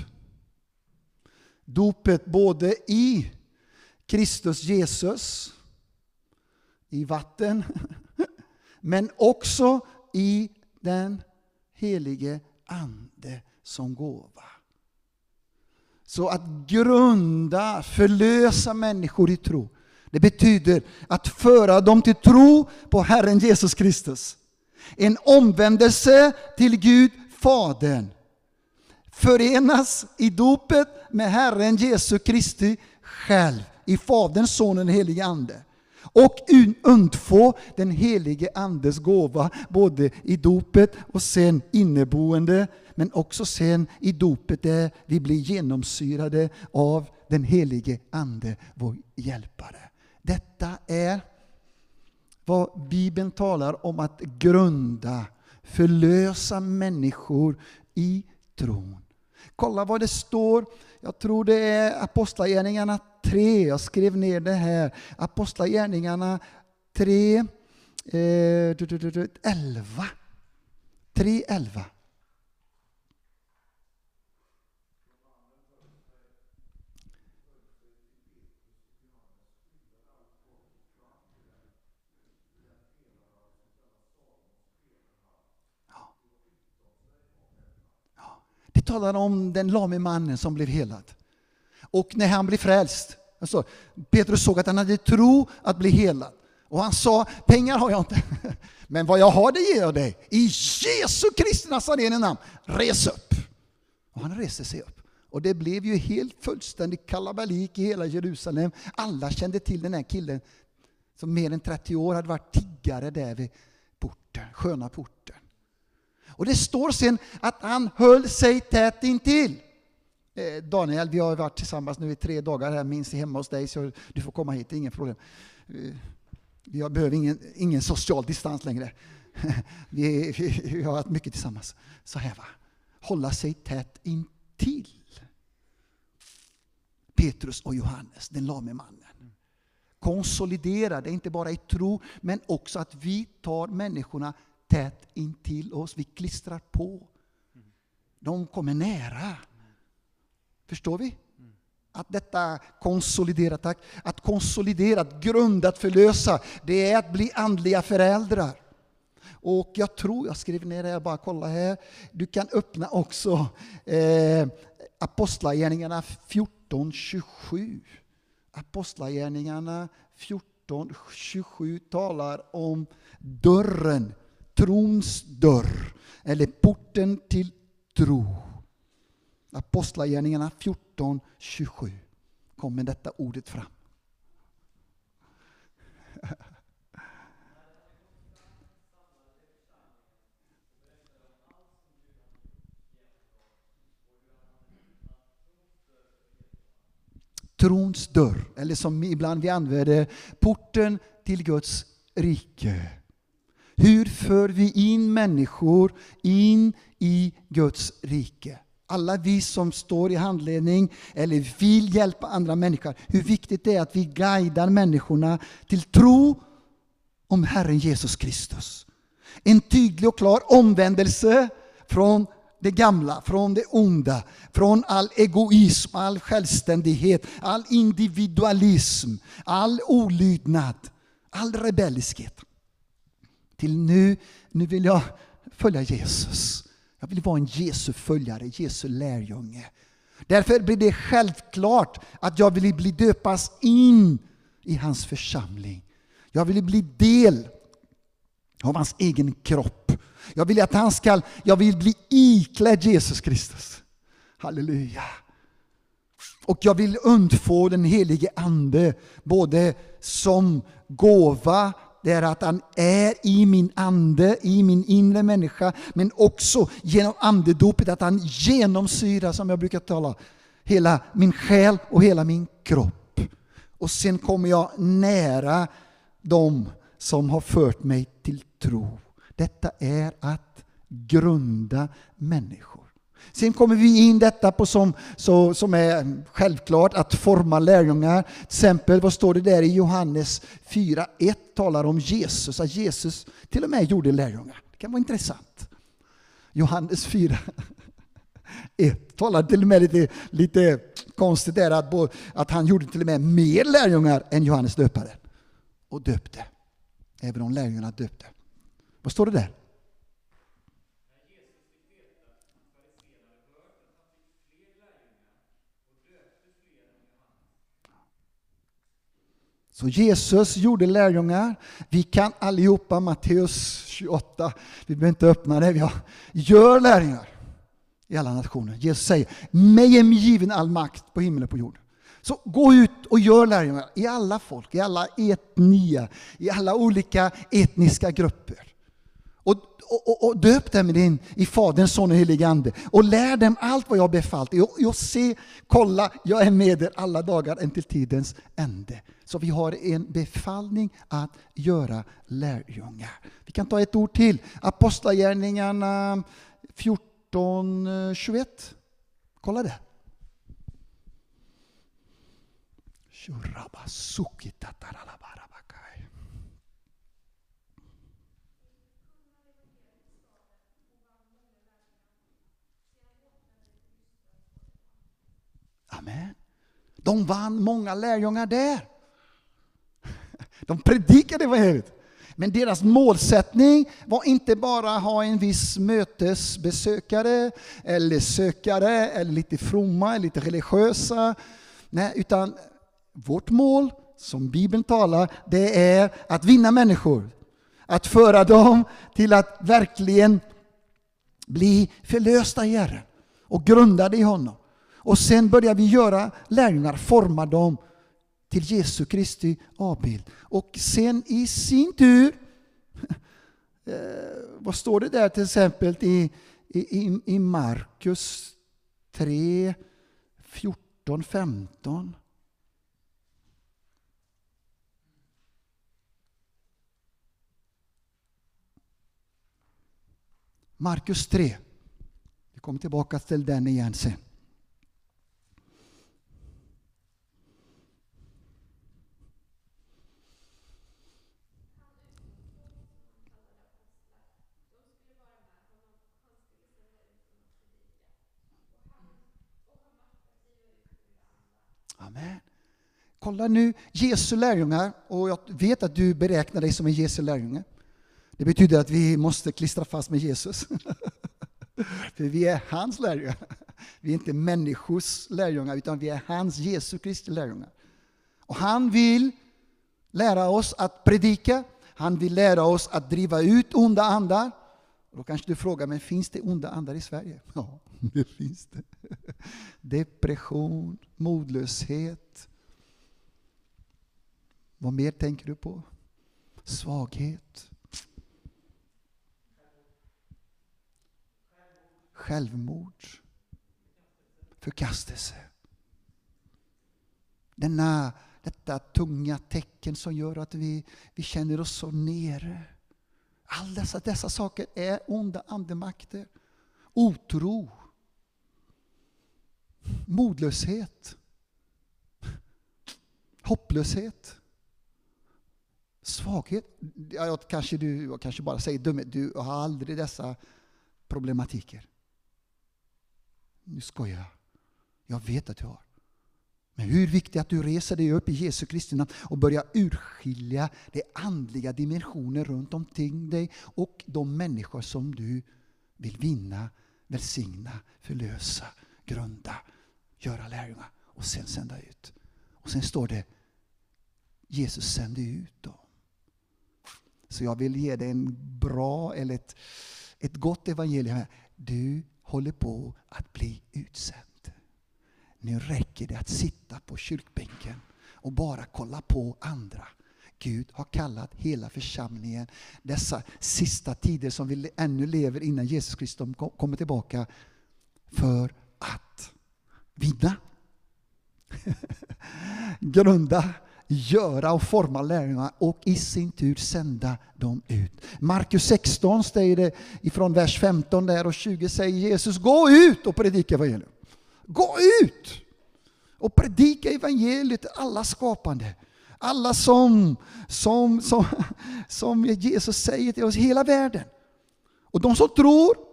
Dopet både i Kristus Jesus, i vatten, men också i den helige Ande som gåva. Så att grunda, förlösa människor i tro, det betyder att föra dem till tro på Herren Jesus Kristus. En omvändelse till Gud Fadern. Förenas i dopet med Herren Jesu Kristi själv, i Faderns, Sonen och helige Ande. Och undfå den helige Andes gåva både i dopet och sen inneboende, men också sen i dopet där vi blir genomsyrade av den helige Ande, vår hjälpare. Detta är vad Bibeln talar om att grunda, förlösa människor i tron. Kolla vad det står, jag tror det är Apostlagärningarna 3, jag skrev ner det här. Apostlagärningarna 3, eh, 11. 3, 11. Det talar om den lame mannen som blev helad. Och när han blev frälst, alltså, Petrus såg att han hade tro att bli helad. Och han sa, pengar har jag inte, men vad jag har det ger jag dig. I Jesu Kristi Nazarene namn, res upp. Och han reste sig upp. Och det blev ju helt fullständig kalabalik i hela Jerusalem. Alla kände till den här killen som mer än 30 år hade varit tiggare där vid porten, sköna porten. Och det står sen att han höll sig tätt intill. Eh, Daniel, vi har varit tillsammans nu i tre dagar här, minst hemma hos dig, så du får komma hit, inget problem. Eh, jag vi behöver ingen, ingen social distans längre. Vi, vi, vi har varit mycket tillsammans. Så här va, hålla sig tätt intill. Petrus och Johannes, den lame mannen. Konsolidera det, inte bara i tro, men också att vi tar människorna tätt intill oss. Vi klistrar på. De kommer nära. Förstår vi? Att detta konsoliderat, att konsoliderat, grundat, förlösa, det är att bli andliga föräldrar. Och jag tror, jag skrev ner det, jag bara kolla här. Du kan öppna också eh, Apostlagärningarna 14.27. Apostlagärningarna 14.27 talar om dörren trons dörr, eller porten till tro. Apostlagärningarna 14, 27 kommer detta ordet fram. Trons dörr, eller som ibland vi använder, porten till Guds rike. Hur för vi in människor in i Guds rike? Alla vi som står i handledning eller vill hjälpa andra människor, hur viktigt det är att vi guidar människorna till tro om Herren Jesus Kristus. En tydlig och klar omvändelse från det gamla, från det onda, från all egoism, all självständighet, all individualism, all olydnad, all rebelliskhet till nu, nu vill jag följa Jesus. Jag vill vara en Jesu följare, Jesu lärjunge. Därför blir det självklart att jag vill bli döpas in i hans församling. Jag vill bli del av hans egen kropp. Jag vill att han ska, jag vill bli iklädd Jesus Kristus. Halleluja. Och jag vill undfå den helige Ande, både som gåva, det är att han är i min ande, i min inre människa, men också genom andedopet att han genomsyrar, som jag brukar tala, hela min själ och hela min kropp. Och sen kommer jag nära dem som har fört mig till tro. Detta är att grunda människor. Sen kommer vi in detta på som, så, som är självklart, att forma lärjungar. Till exempel, vad står det där i Johannes 4.1 talar om Jesus, att Jesus till och med gjorde lärjungar. Det kan vara intressant. Johannes 4. 1 talar till och med lite, lite konstigt där att, att han gjorde till och med mer lärjungar än Johannes döparen. Och döpte. Även om lärjungarna döpte. Vad står det där? Så Jesus gjorde lärjungar. Vi kan allihopa Matteus 28, vi behöver inte öppna det. Vi har, gör lärjungar i alla nationer. Jesus säger, mig är given all makt på himmel och på jord. Så gå ut och gör lärjungar i alla folk, i alla etnia, i alla olika etniska grupper. Och, och, och döp dem i, i Faderns, Son och Helige Ande. Och lär dem allt vad jag har befallt och, och se, kolla, jag är med er alla dagar än till tidens ände. Så vi har en befallning att göra lärjungar. Vi kan ta ett ord till. Apostlagärningarna 14, 21. Eh, kolla det. Amen. De vann många lärjungar där. De predikade evangeliet. Men deras målsättning var inte bara att ha en viss mötesbesökare eller sökare eller lite fromma, eller lite religiösa. Nej, utan vårt mål, som Bibeln talar, det är att vinna människor. Att föra dem till att verkligen bli förlösta i Herren och grundade i honom. Och sen börjar vi göra lärjungar, forma dem till Jesu Kristi avbild. Och sen i sin tur, eh, vad står det där till exempel i, i, i Markus 3, 14, 15? Markus 3. Vi kommer tillbaka till den igen sen. Amen. Kolla nu, Jesu lärjungar, och jag vet att du beräknar dig som en Jesu lärjunge. Det betyder att vi måste klistra fast med Jesus. För vi är hans lärjungar. Vi är inte människors lärjungar, utan vi är hans Jesu Kristi lärjungar. Och han vill lära oss att predika, han vill lära oss att driva ut onda andar. Då kanske du frågar, men finns det onda andar i Sverige? Ja, det finns det. Depression, modlöshet. Vad mer tänker du på? Svaghet. Självmord. Förkastelse. Denna, detta tunga tecken som gör att vi, vi känner oss så nere. Alla dessa, dessa saker är onda andemakter. Otro. Modlöshet. Hopplöshet. Svaghet. Ja, kanske du kanske bara säger dumhet. Du har aldrig dessa problematiker. Nu skojar jag. Jag vet att du har. Men hur viktigt att du reser dig upp i Jesu Kristi namn och börjar urskilja de andliga dimensioner runt omkring dig och de människor som du vill vinna, välsigna, förlösa, grunda, göra lärjungar och sen sända ut. Och sen står det Jesus sände ut dem. Så jag vill ge dig en bra eller ett, ett gott evangelium. Du håller på att bli utsänd. nu räcker det att sitta på kyrkbänken och bara kolla på andra. Gud har kallat hela församlingen dessa sista tider som vi ännu lever innan Jesus Kristus kommer tillbaka för att vinna. Grunda, göra och forma lärjungarna och i sin tur sända dem ut. Markus 16 säger det ifrån vers 15 där och 20 säger Jesus gå ut och predika evangelium. Gå ut och predika evangeliet till alla skapande. Alla som, som, som, som Jesus säger till oss hela världen. Och de som tror,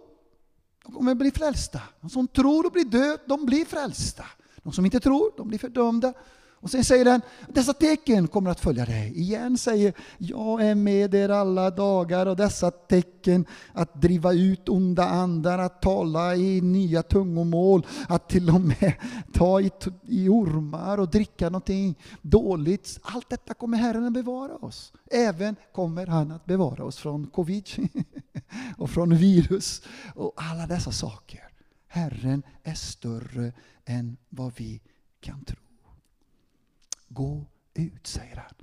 de kommer bli frälsta. De som tror och blir döda, de blir frälsta. De som inte tror, de blir fördömda. Och sen säger den, dessa tecken kommer att följa dig. Igen säger, jag är med er alla dagar och dessa tecken att driva ut onda andar, att tala i nya tungomål, att till och med ta i, i ormar och dricka någonting dåligt. Allt detta kommer Herren att bevara oss. Även kommer han att bevara oss från covid och från virus och alla dessa saker. Herren är större än vad vi kan tro. Gå ut, säger han.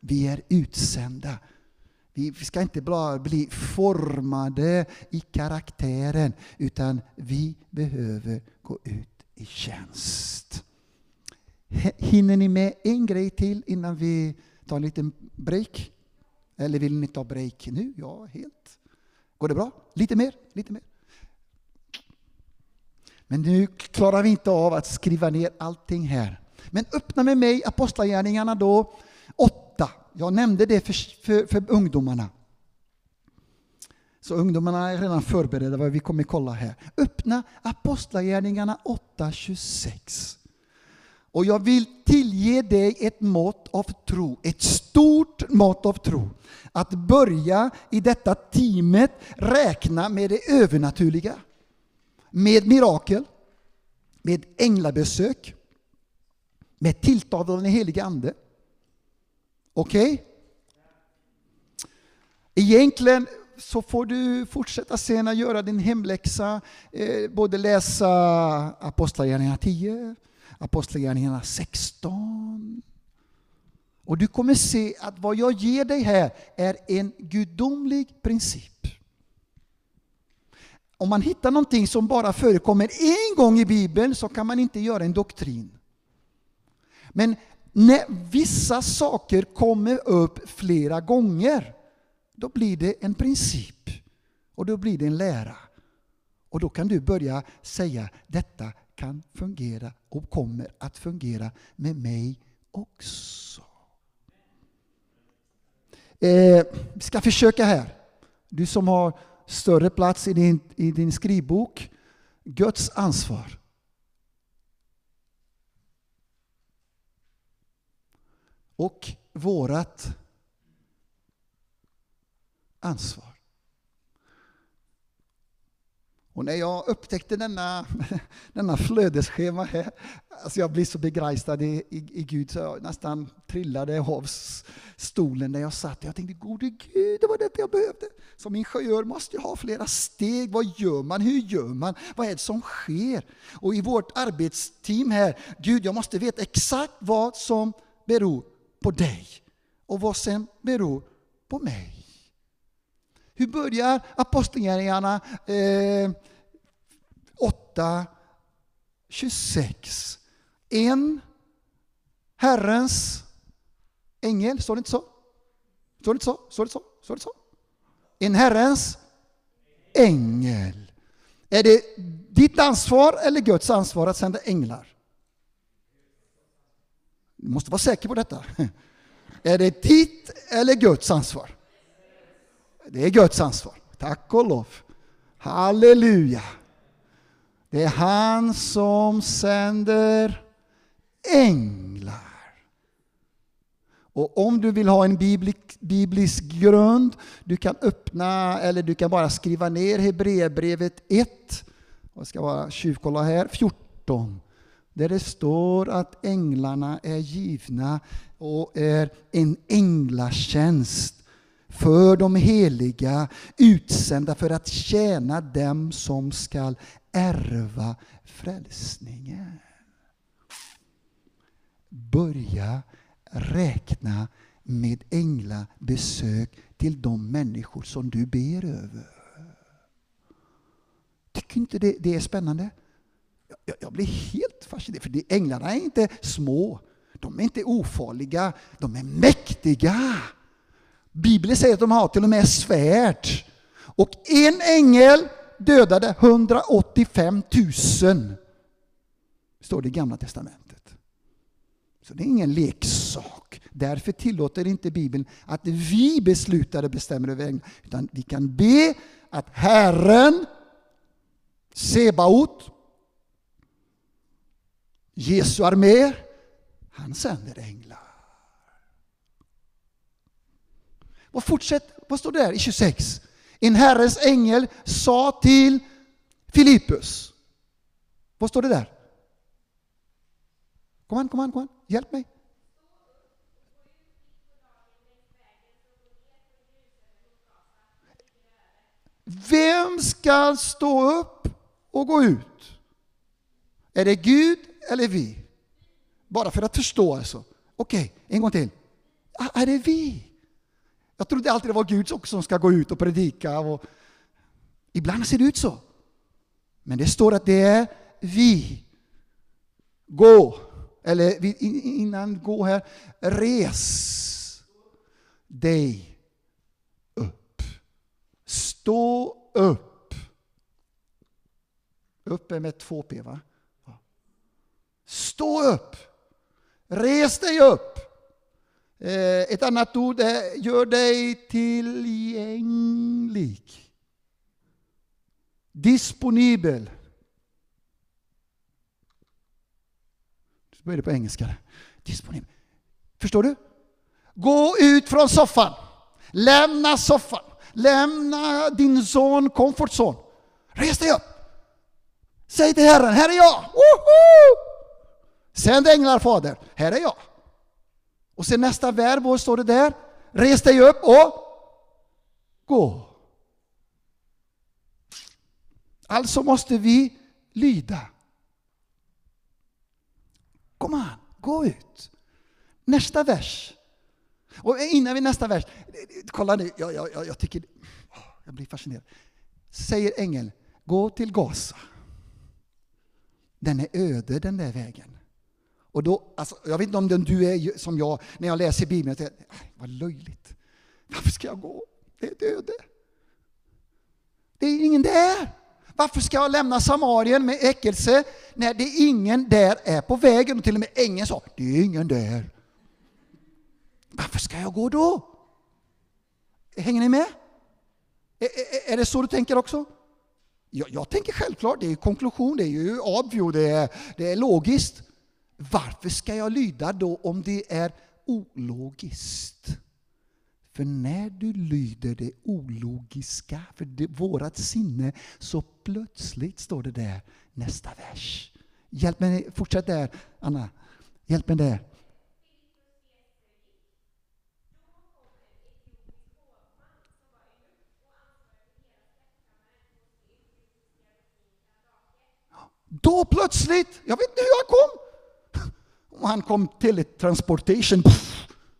Vi är utsända. Vi ska inte bara bli formade i karaktären, utan vi behöver gå ut i tjänst. Hinner ni med en grej till innan vi tar en liten break? Eller vill ni ta break nu? Ja, helt. Går det bra? Lite mer? Lite mer? Men nu klarar vi inte av att skriva ner allting här. Men öppna med mig Apostlagärningarna då 8. Jag nämnde det för, för, för ungdomarna. Så ungdomarna är redan förberedda vad vi kommer kolla här. Öppna Apostlagärningarna 8.26. Och jag vill tillge dig ett mått av tro, ett stort mått av tro. Att börja i detta teamet räkna med det övernaturliga. Med mirakel, med änglabesök, med tilltal av den helige Ande. Okej? Okay? Egentligen så får du fortsätta senare göra din hemläxa, eh, både läsa Apostlagärningarna 10, Apostlagärningarna 16. Och du kommer se att vad jag ger dig här är en gudomlig princip. Om man hittar någonting som bara förekommer en gång i Bibeln så kan man inte göra en doktrin. Men när vissa saker kommer upp flera gånger, då blir det en princip. Och då blir det en lära. Och då kan du börja säga, detta kan fungera och kommer att fungera med mig också. Eh, vi ska försöka här. Du som har större plats i din, i din skrivbok. Guds ansvar. och vårat ansvar. Och när jag upptäckte denna, denna flödesschema här, alltså jag blev så begeistrad i, i, i, Gud så jag nästan trillade av stolen där jag satt. Jag tänkte, gode Gud, det var detta jag behövde. Som ingenjör måste jag ha flera steg. Vad gör man? Hur gör man? Vad är det som sker? Och i vårt arbetsteam här, Gud, jag måste veta exakt vad som beror på dig och vad som beror på mig. Hur börjar Apostlagärningarna eh, 8, 26? En Herrens ängel, står det inte så? Står det inte så? Står det så? Står det så? En Herrens ängel. Är det ditt ansvar eller Guds ansvar att sända änglar? Du måste vara säker på detta. Är det ditt eller Guds ansvar? Det är Guds ansvar. Tack och lov. Halleluja. Det är han som sänder änglar. Och om du vill ha en biblisk grund, du kan öppna eller du kan bara skriva ner Hebreerbrevet 1. Jag ska bara tjuvkolla här, 14 där det står att änglarna är givna och är en änglatjänst för de heliga, utsända för att tjäna dem som skall ärva frälsningen. börja räkna med änglabesök till de människor som du ber över. Tycker inte det, det är spännande? Jag, jag blir helt fascinerad, för änglarna är inte små. De är inte ofarliga, de är mäktiga. Bibeln säger att de har till och med svärd. Och en ängel dödade 185 000. Står det i Gamla Testamentet. Så det är ingen leksak. Därför tillåter inte Bibeln att vi beslutar och bestämmer över änglar. Utan vi kan be att Herren, Sebaot, Jesu armé, han sänder änglar. Och fortsätt, vad står det där i 26? En Herrens ängel sa till Filippus. Vad står det där? Kom an, kom an, kom an. Hjälp mig. Vem ska stå upp och gå ut? Är det Gud eller vi? Bara för att förstå alltså. Okej, okay, en gång till. Ah, är det vi? Jag trodde alltid det var Gud också som ska gå ut och predika. Och ibland ser det ut så. Men det står att det är vi. Gå, eller innan gå här, res dig upp. Stå upp. Upp är med två P va? Stå upp. Res dig upp. Eh, ett annat ord är gör dig tillgänglig. Disponibel. Vad är det på engelska? Disponibel. Förstår du? Gå ut från soffan. Lämna soffan. Lämna din son, comfort zone. Res dig upp. Säg till Herren, här är jag. Woho! Sänd änglar, Fader. Här är jag. Och sen nästa verb, vad står det där? Res dig upp och gå. Alltså måste vi lyda. Kom an, gå ut. Nästa vers. Och innan vi nästa vers, kolla nu, jag, jag, jag tycker, jag blir fascinerad. Säger ängeln, gå till Gaza. Den är öde den där vägen. Och då, alltså, jag vet inte om du är som jag, när jag läser Bibeln, jag tänker, vad löjligt. Varför ska jag gå? Det är ett öde. Det är ingen där. Varför ska jag lämna Samarien med äckelse när det är ingen där är på vägen? Och till och med ängeln sa, det är ingen där. Varför ska jag gå då? Hänger ni med? Är, är, är det så du tänker också? Jag, jag, tänker självklart, det är konklusion, det är ju obvio, det är, det är logiskt. Varför ska jag lyda då om det är ologiskt? För när du lyder det ologiska, för det, vårat sinne, så plötsligt står det där, nästa vers. Hjälp mig, fortsätt där, Anna. Hjälp mig där. Då plötsligt, jag vet inte hur jag kom, och han kom till ett transportation.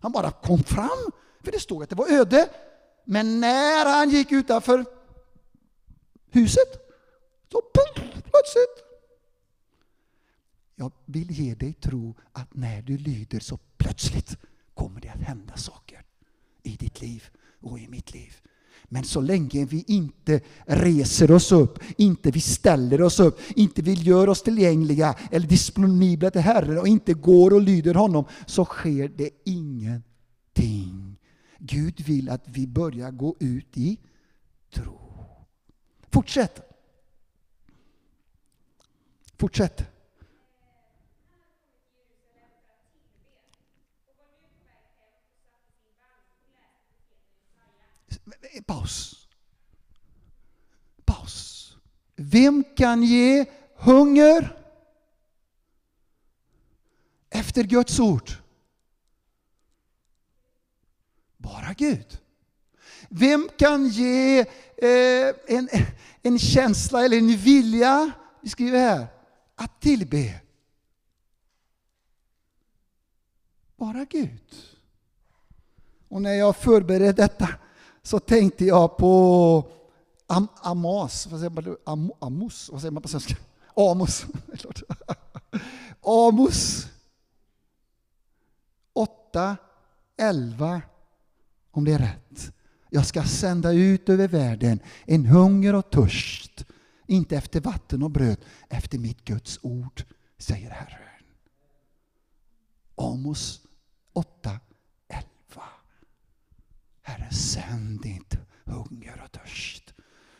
Han bara kom fram, för det stod att det var öde. Men när han gick utanför huset, så plötsligt. Jag vill ge dig tro att när du lyder så plötsligt kommer det att hända saker i ditt liv och i mitt liv. Men så länge vi inte reser oss upp, inte vi ställer oss upp, inte vi gör oss tillgängliga eller disponibla till Herren och inte går och lyder honom, så sker det ingenting. Gud vill att vi börjar gå ut i tro. Fortsätt. Fortsätt. Paus. Paus. Vem kan ge hunger efter Guds ord? Bara Gud. Vem kan ge eh, en, en känsla eller en vilja, vi skriver här, att tillbe? bara Gud. Och när jag förberedde detta så tänkte jag på Am Amos, vad säger man? Am Amos, vad säger man på svenska? Amos. Amos 8, 11, om det är rätt. Jag ska sända ut över världen en hunger och törst, inte efter vatten och bröd, efter mitt Guds ord, säger Herren. Amos 8, 11. Herre, sänd inte hunger och törst.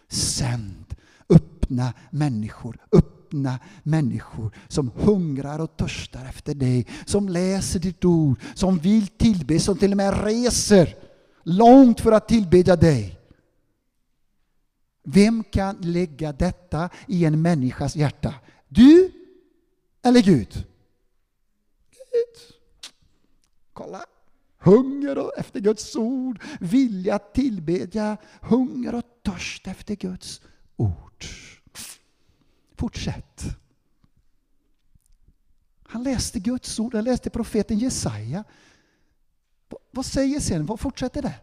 Sänd öppna människor, öppna människor som hungrar och törstar efter dig, som läser ditt ord, som vill tillbe, som till och med reser långt för att tillbedja dig. Vem kan lägga detta i en människas hjärta? Du eller Gud? Gud. Kolla! Hunger efter Guds ord, vilja att tillbedja, hunger och törst efter Guds ord. Fortsätt. Han läste Guds ord, han läste profeten Jesaja. Vad säger sen? Vad fortsätter det?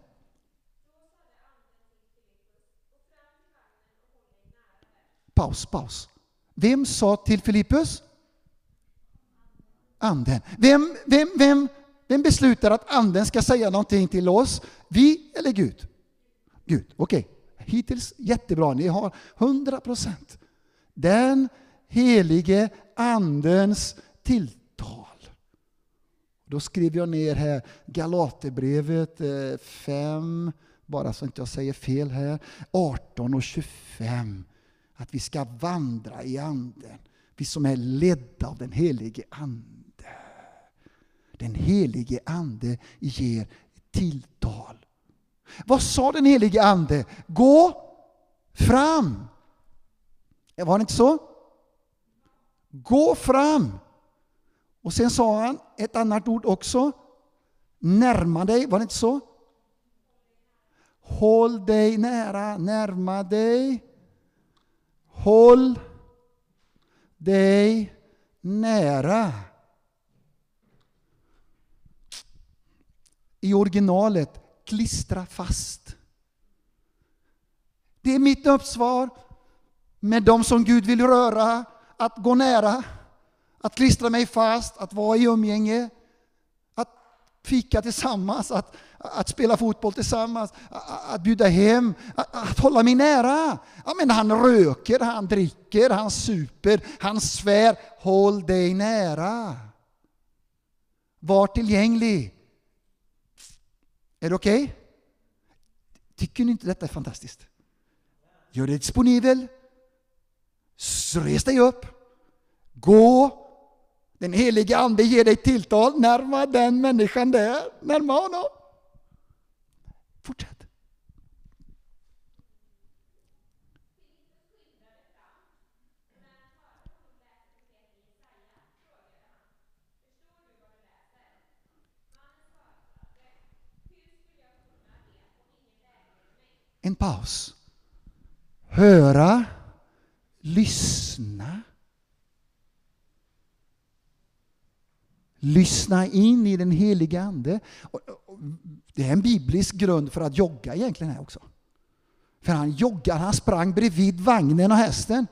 Paus, paus. Vem sa till Filippus? Anden. Vem, vem, vem, vem beslutar att anden ska säga någonting till oss? Vi eller Gud? Gud, okej. Okay. Hittills jättebra, ni har 100 procent. Den helige andens tilltal. Då skriver jag ner här Galaterbrevet eh, 5, bara så inte jag säger fel här, 18 och 25. Att vi ska vandra i anden, vi som är ledda av den helige ande. Den helige ande ger tilltal. Vad sa den helige ande? Gå fram. Eh, var det inte så? Gå fram. Och sen sa han ett annat ord också. Närma dig, var det inte så? Håll dig nära, närma dig. Håll dig nära. I originalet, klistra fast. Det är mitt uppsvar med de som Gud vill röra, att gå nära, att klistra mig fast, att vara i umgänge, att fika tillsammans, att, att spela fotboll tillsammans, att, bjuda hem, att, att, hålla mig nära. Ja, men han röker, han dricker, han super, han svär. Håll dig nära. Var tillgänglig. Är det okej? Okay? Tycker ni inte detta är fantastiskt? Gör dig disponibel. Res dig upp. Gå. Den helige Ande ger dig tilltal. Närma den människan där. Närma honom. Fortsätt. En paus. Höra lyssna. Lyssna in i den heliga Ande. Det är en biblisk grund för att jogga egentligen här också. För han joggade, han sprang bredvid vagnen och hästen.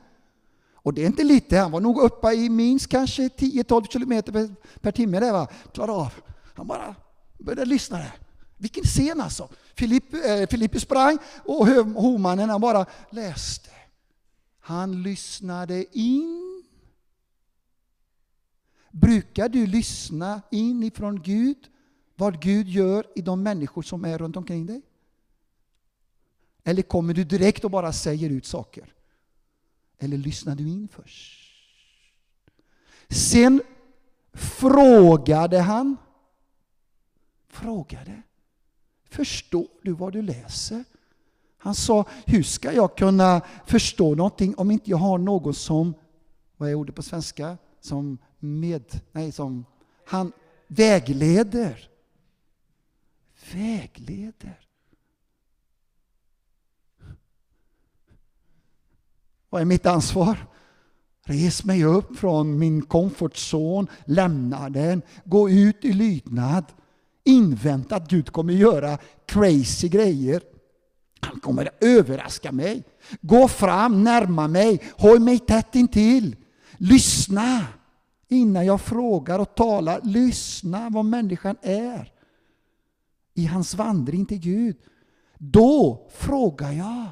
Och det är inte lite, han var nog uppe i minst kanske 10-12 kilometer per, per timme där va. Klarade av. Han bara började lyssna där. Vilken scen alltså. Filipp, eh, sprang och hovmannen bara läste. Han lyssnade in. Brukar du lyssna in ifrån Gud, vad Gud gör i de människor som är runt omkring dig? Eller kommer du direkt och bara säger ut saker? Eller lyssnar du in först? Sen frågade han. Frågade. Förstår du vad du läser? Han sa, hur ska jag kunna förstå någonting om inte jag har någon som, vad är ordet på svenska? Som med, nej som, han vägleder. Vägleder. Vad är mitt ansvar? Res mig upp från min komfortzon, lämna den, gå ut i lydnad. Invänta att Gud kommer göra crazy grejer. Han kommer överraska mig. Gå fram, närma mig, håll mig tätt intill. Lyssna innan jag frågar och talar. Lyssna vad människan är i hans vandring till Gud. Då frågar jag.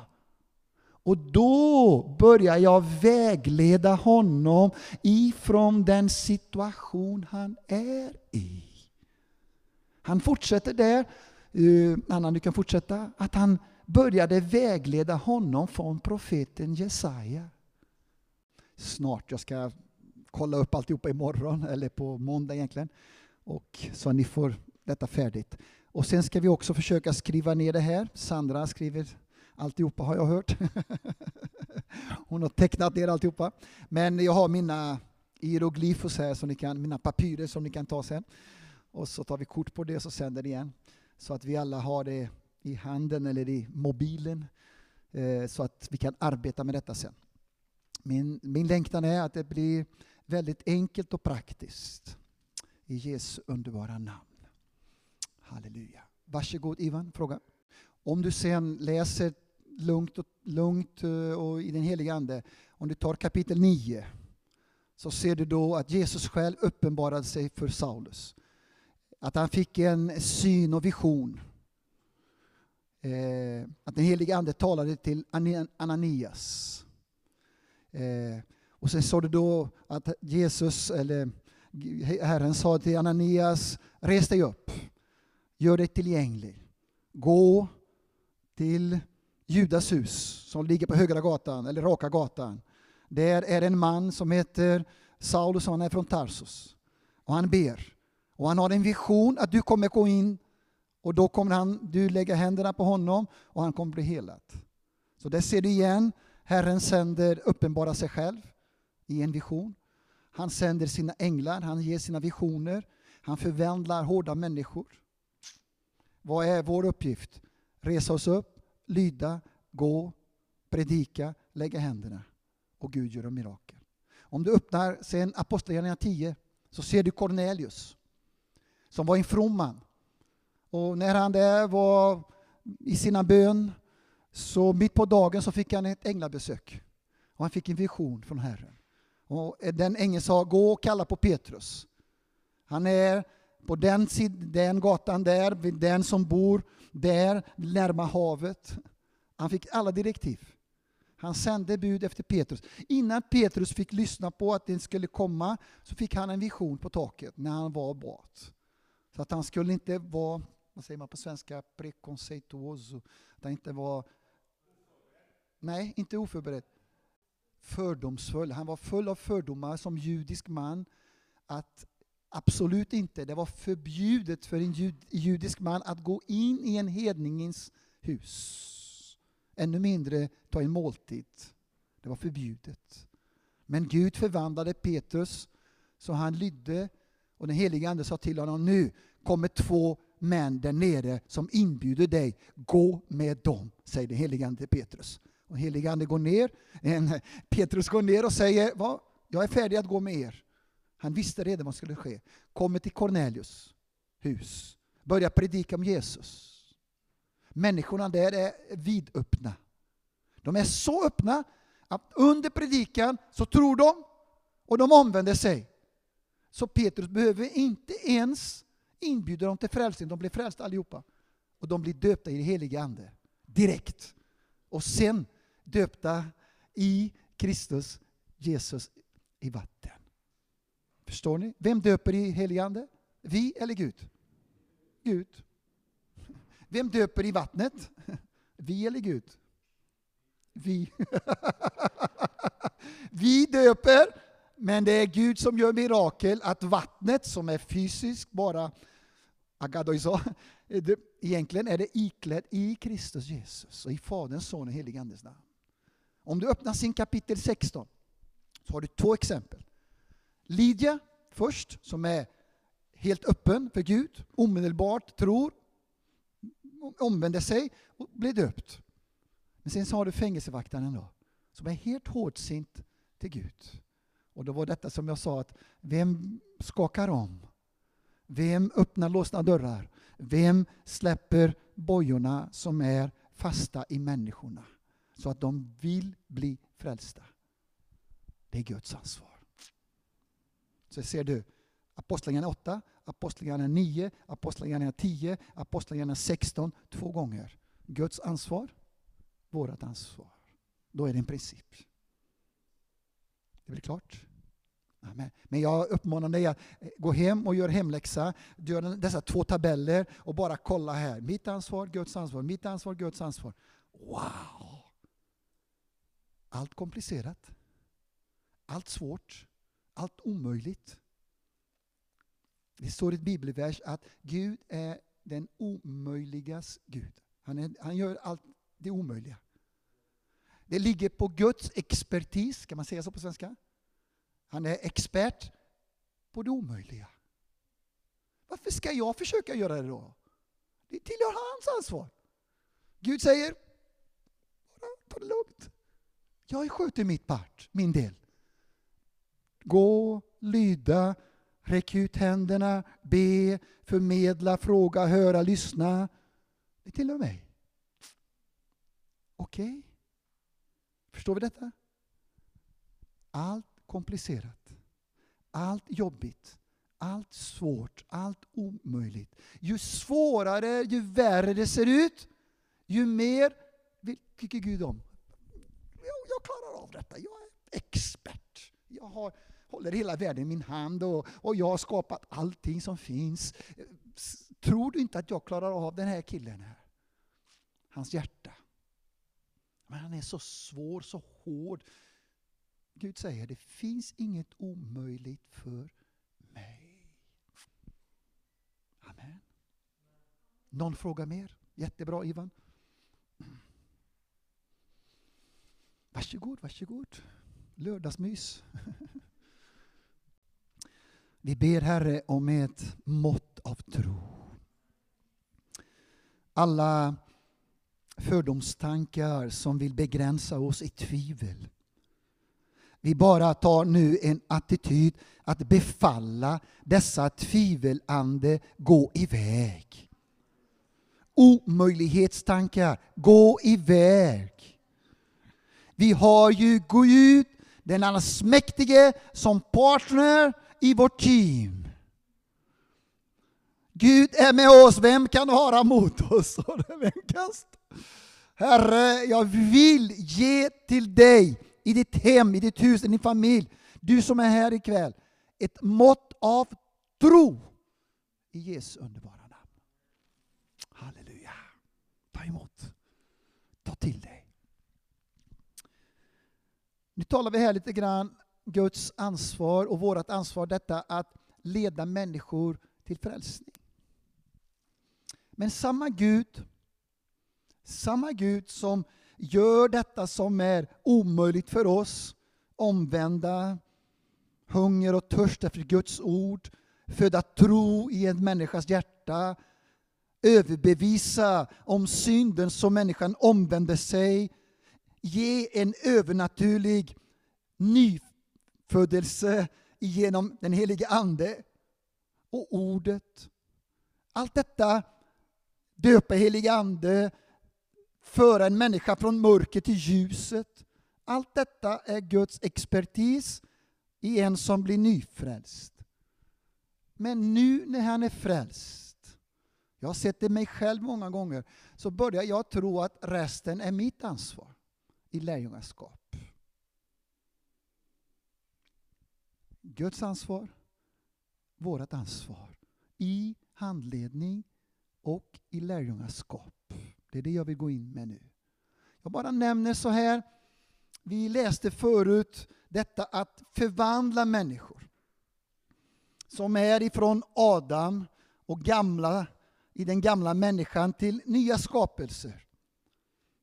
Och då börjar jag vägleda honom ifrån den situation han är i. Han fortsätter där, eh, uh, Anna du kan fortsätta, att han började vägleda honom från profeten Jesaja. Snart, jag ska kolla upp alltihopa imorgon, eller på måndag egentligen, och så ni får detta färdigt. Och sen ska vi också försöka skriva ner det här. Sandra skriver alltihopa har jag hört. Hon har tecknat ner alltihopa. Men jag har mina hieroglyfos här, som ni kan, mina papyrer som ni kan ta sen. Och så tar vi kort på det och så sänder det igen. Så att vi alla har det i handen eller i mobilen. Eh, så att vi kan arbeta med detta sen. Min, min längtan är att det blir väldigt enkelt och praktiskt. I Jesu underbara namn. Halleluja. Varsågod Ivan, fråga. Om du sen läser lugnt och, lugnt eh, och i den heliga Ande, om du tar kapitel 9, så ser du då att Jesus själv uppenbarade sig för Saulus. Att han fick en syn och vision. Eh, att den helige Ande talade till Ananias. Eh, och sen sa det då att Jesus, eller Herren sa till Ananias, res dig upp, gör dig tillgänglig. Gå till Judas hus som ligger på Högra gatan, eller Raka gatan. Där är en man som heter Saulus, han är från Tarsus. Och han ber. Och han har en vision att du kommer gå in och då kommer han, du lägga händerna på honom och han kommer bli helad. Så där ser du igen, Herren sänder uppenbara sig själv i en vision. Han sänder sina änglar, han ger sina visioner, han förvandlar hårda människor. Vad är vår uppgift? Resa oss upp, lyda, gå, predika, lägga händerna och Gud gör en mirakel. Om du öppnar sen Apostlagärningarna 10 så ser du Cornelius som var en from man. Och när han där var i sina bön så mitt på dagen så fick han ett änglabesök. Och han fick en vision från Herren. Och den ängeln sa, gå och kalla på Petrus. Han är på den, den gatan där, den som bor där, närma havet. Han fick alla direktiv. Han sände bud efter Petrus. Innan Petrus fick lyssna på att den skulle komma så fick han en vision på taket när han var bort. Så att han skulle inte vara, vad säger man på svenska, preconceituoso. Att han inte var, nej, inte oförberedd. Fördomsfull. Han var full av fördomar som judisk man. Att Absolut inte. Det var förbjudet för en jud, judisk man att gå in i en hedningens hus. Ännu mindre ta en måltid. Det var förbjudet. Men Gud förvandlade Petrus så han lydde och den helige Ande sa till honom nu kommer två män där nere som inbjuder dig. Gå med dem, säger den helige Ande till Petrus. Och helige Ande går ner, Petrus går ner och säger, Va? jag är färdig att gå med er. Han visste redan vad som skulle ske. Kommer till Cornelius hus, börjar predika om Jesus. Människorna där är vidöppna. De är så öppna att under predikan så tror de och de omvänder sig. Så Petrus behöver inte ens inbjuda dem till frälsning. De blir frälsta allihopa. Och de blir döpta i det heliga Ande. Direkt. Och sen döpta i Kristus, Jesus, i vatten. Förstår ni? Vem döper i heligande? Vi eller Gud? Gud. Vem döper i vattnet? Vi eller Gud? Vi. Vi döper, men det är Gud som gör mirakel att vattnet som är fysiskt bara agadoiso, egentligen är det iklädd i Kristus Jesus och i Faderns, Son och Helige Andes namn. Om du öppnar sin kapitel 16 så har du två exempel. Lydia först, som är helt öppen för Gud, omedelbart tror, omvänder sig och blir döpt. Men sen så har du fängelsevaktaren då, som är helt hårdsint till Gud. Och det var detta som jag sa att vem skakar om? Vem öppnar låsta dörrar? Vem släpper bojorna som är fasta i människorna så att de vill bli frälsta? Det är Guds ansvar. Så ser du, Apostlagärningarna 8, Apostlagärningarna 9, Apostlagärningarna 10, Apostlagärningarna 16, två gånger. Guds ansvar, vårt ansvar. Då är det en princip. Det blir klart? Amen. Men jag uppmanar dig att eh, gå hem och gör hemläxa, gör dessa två tabeller och bara kolla här. Mitt ansvar, Guds ansvar, mitt ansvar, Guds ansvar. Wow! Allt komplicerat. Allt svårt. Allt omöjligt. Det står i ett bibelvers att Gud är den omöjligas Gud. Han, är, han gör allt det omöjliga. Det ligger på Guds expertis, kan man säga så på svenska? Han är expert på det omöjliga. Varför ska jag försöka göra det då? Det tillhör hans ansvar. Gud säger, bara ta det lugnt. Jag sköter mitt part, min del. Gå, lyda, räck ut händerna, be, förmedla, fråga, höra, lyssna. Det tillhör mig. Okej? Okay. Förstår vi detta? Allt komplicerat, allt jobbigt, allt svårt, allt omöjligt. Ju svårare, ju värre det ser ut, ju mer tycker Gud om. Jag klarar av detta, jag är expert. Jag har, håller hela världen i min hand och, och jag har skapat allting som finns. Tror du inte att jag klarar av den här killen här? Hans hjärta. Men han är så svår, så hård. Gud säger det finns inget omöjligt för mig. Amen. Någon fråga mer? Jättebra Ivan. Varsågod, varsågod. Lördagsmys. Vi ber Herre om ett mått av tro. Alla fördomstankar som vill begränsa oss i tvivel vi bara tar nu en attityd att befalla dessa tvivelande gå iväg. Omöjlighetstankar, gå iväg. Vi har ju Gud, den allsmäktige, som partner i vårt team. Gud är med oss, vem kan vara mot oss? Vem kan Herre, jag vill ge till dig i ditt hem, i ditt hus, i din familj. Du som är här ikväll. Ett mått av tro i Jesu underbara namn. Halleluja. Ta emot. Ta till dig. Nu talar vi här lite grann Guds ansvar och vårt ansvar detta att leda människor till frälsning. Men samma Gud, samma Gud som Gör detta som är omöjligt för oss. Omvända, hunger och törst efter Guds ord, föda tro i en människas hjärta, överbevisa om synden så människan omvänder sig, ge en övernaturlig nyfödelse genom den helige Ande och ordet. Allt detta, döpa helige Ande, föra en människa från mörker till ljuset. Allt detta är Guds expertis i en som blir nyfrälst. Men nu när han är frälst, jag har sett det mig själv många gånger, så börjar jag tro att resten är mitt ansvar i lärjungaskap. Guds ansvar, vårt ansvar i handledning och i lärjungaskap. Det är det jag vill gå in med nu. Jag bara nämner så här. Vi läste förut detta att förvandla människor. Som är ifrån Adam och gamla, i den gamla människan till nya skapelser.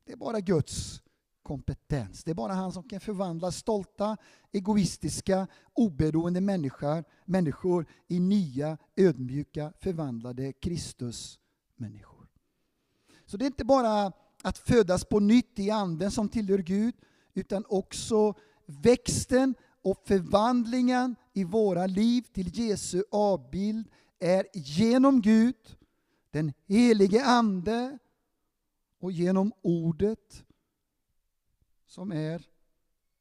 Det är bara Guds kompetens. Det är bara han som kan förvandla stolta, egoistiska, oberoende människor, människor i nya, ödmjuka, förvandlade Kristus-människor. Så det är inte bara att födas på nytt i anden som tillhör Gud, utan också växten Och förvandlingen i våra liv till Jesu avbild är genom Gud, den helige Ande och genom ordet som är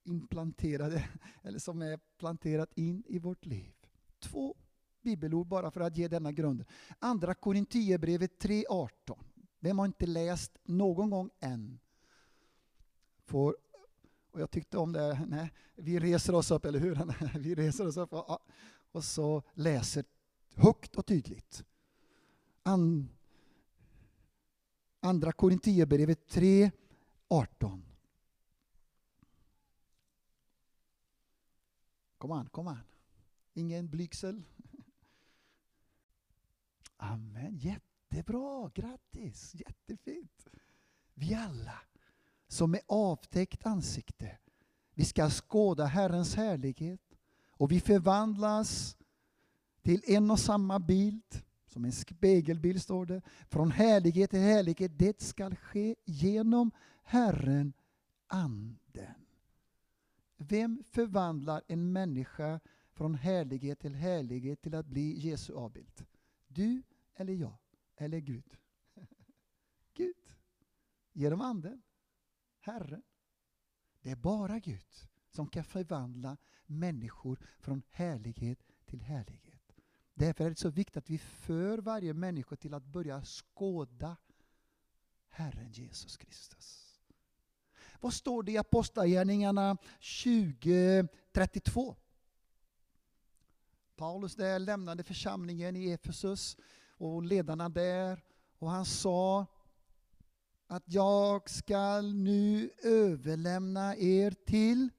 implanterade, eller som är planterat in i vårt liv. Två bibelord bara för att ge denna grund. Andra Korinthierbrevet 3.18. Vem har inte läst någon gång än? Får, och jag tyckte om det, här, nej, vi reser oss upp, eller hur? Vi reser oss upp och, och så läser högt och tydligt. An, andra Korintierbrevet 3, 18. Kom an, kom an. Ingen blygsel. Amen, det är bra, grattis, jättefint. Vi alla som med avtäckt ansikte, vi ska skåda Herrens härlighet och vi förvandlas till en och samma bild, som en spegelbild står det, från härlighet till härlighet. Det ska ske genom Herren, Anden. Vem förvandlar en människa från härlighet till härlighet till att bli Jesu avbild? Du eller jag? Eller Gud? Gud. Genom Anden. Herren. Det är bara Gud som kan förvandla människor från härlighet till härlighet. Därför är det så viktigt att vi för varje människa till att börja skåda Herren Jesus Kristus. Vad står det i Apostlagärningarna 20.32? Paulus där lämnade församlingen i Efesus och ledarna där och han sa att jag skall nu överlämna er till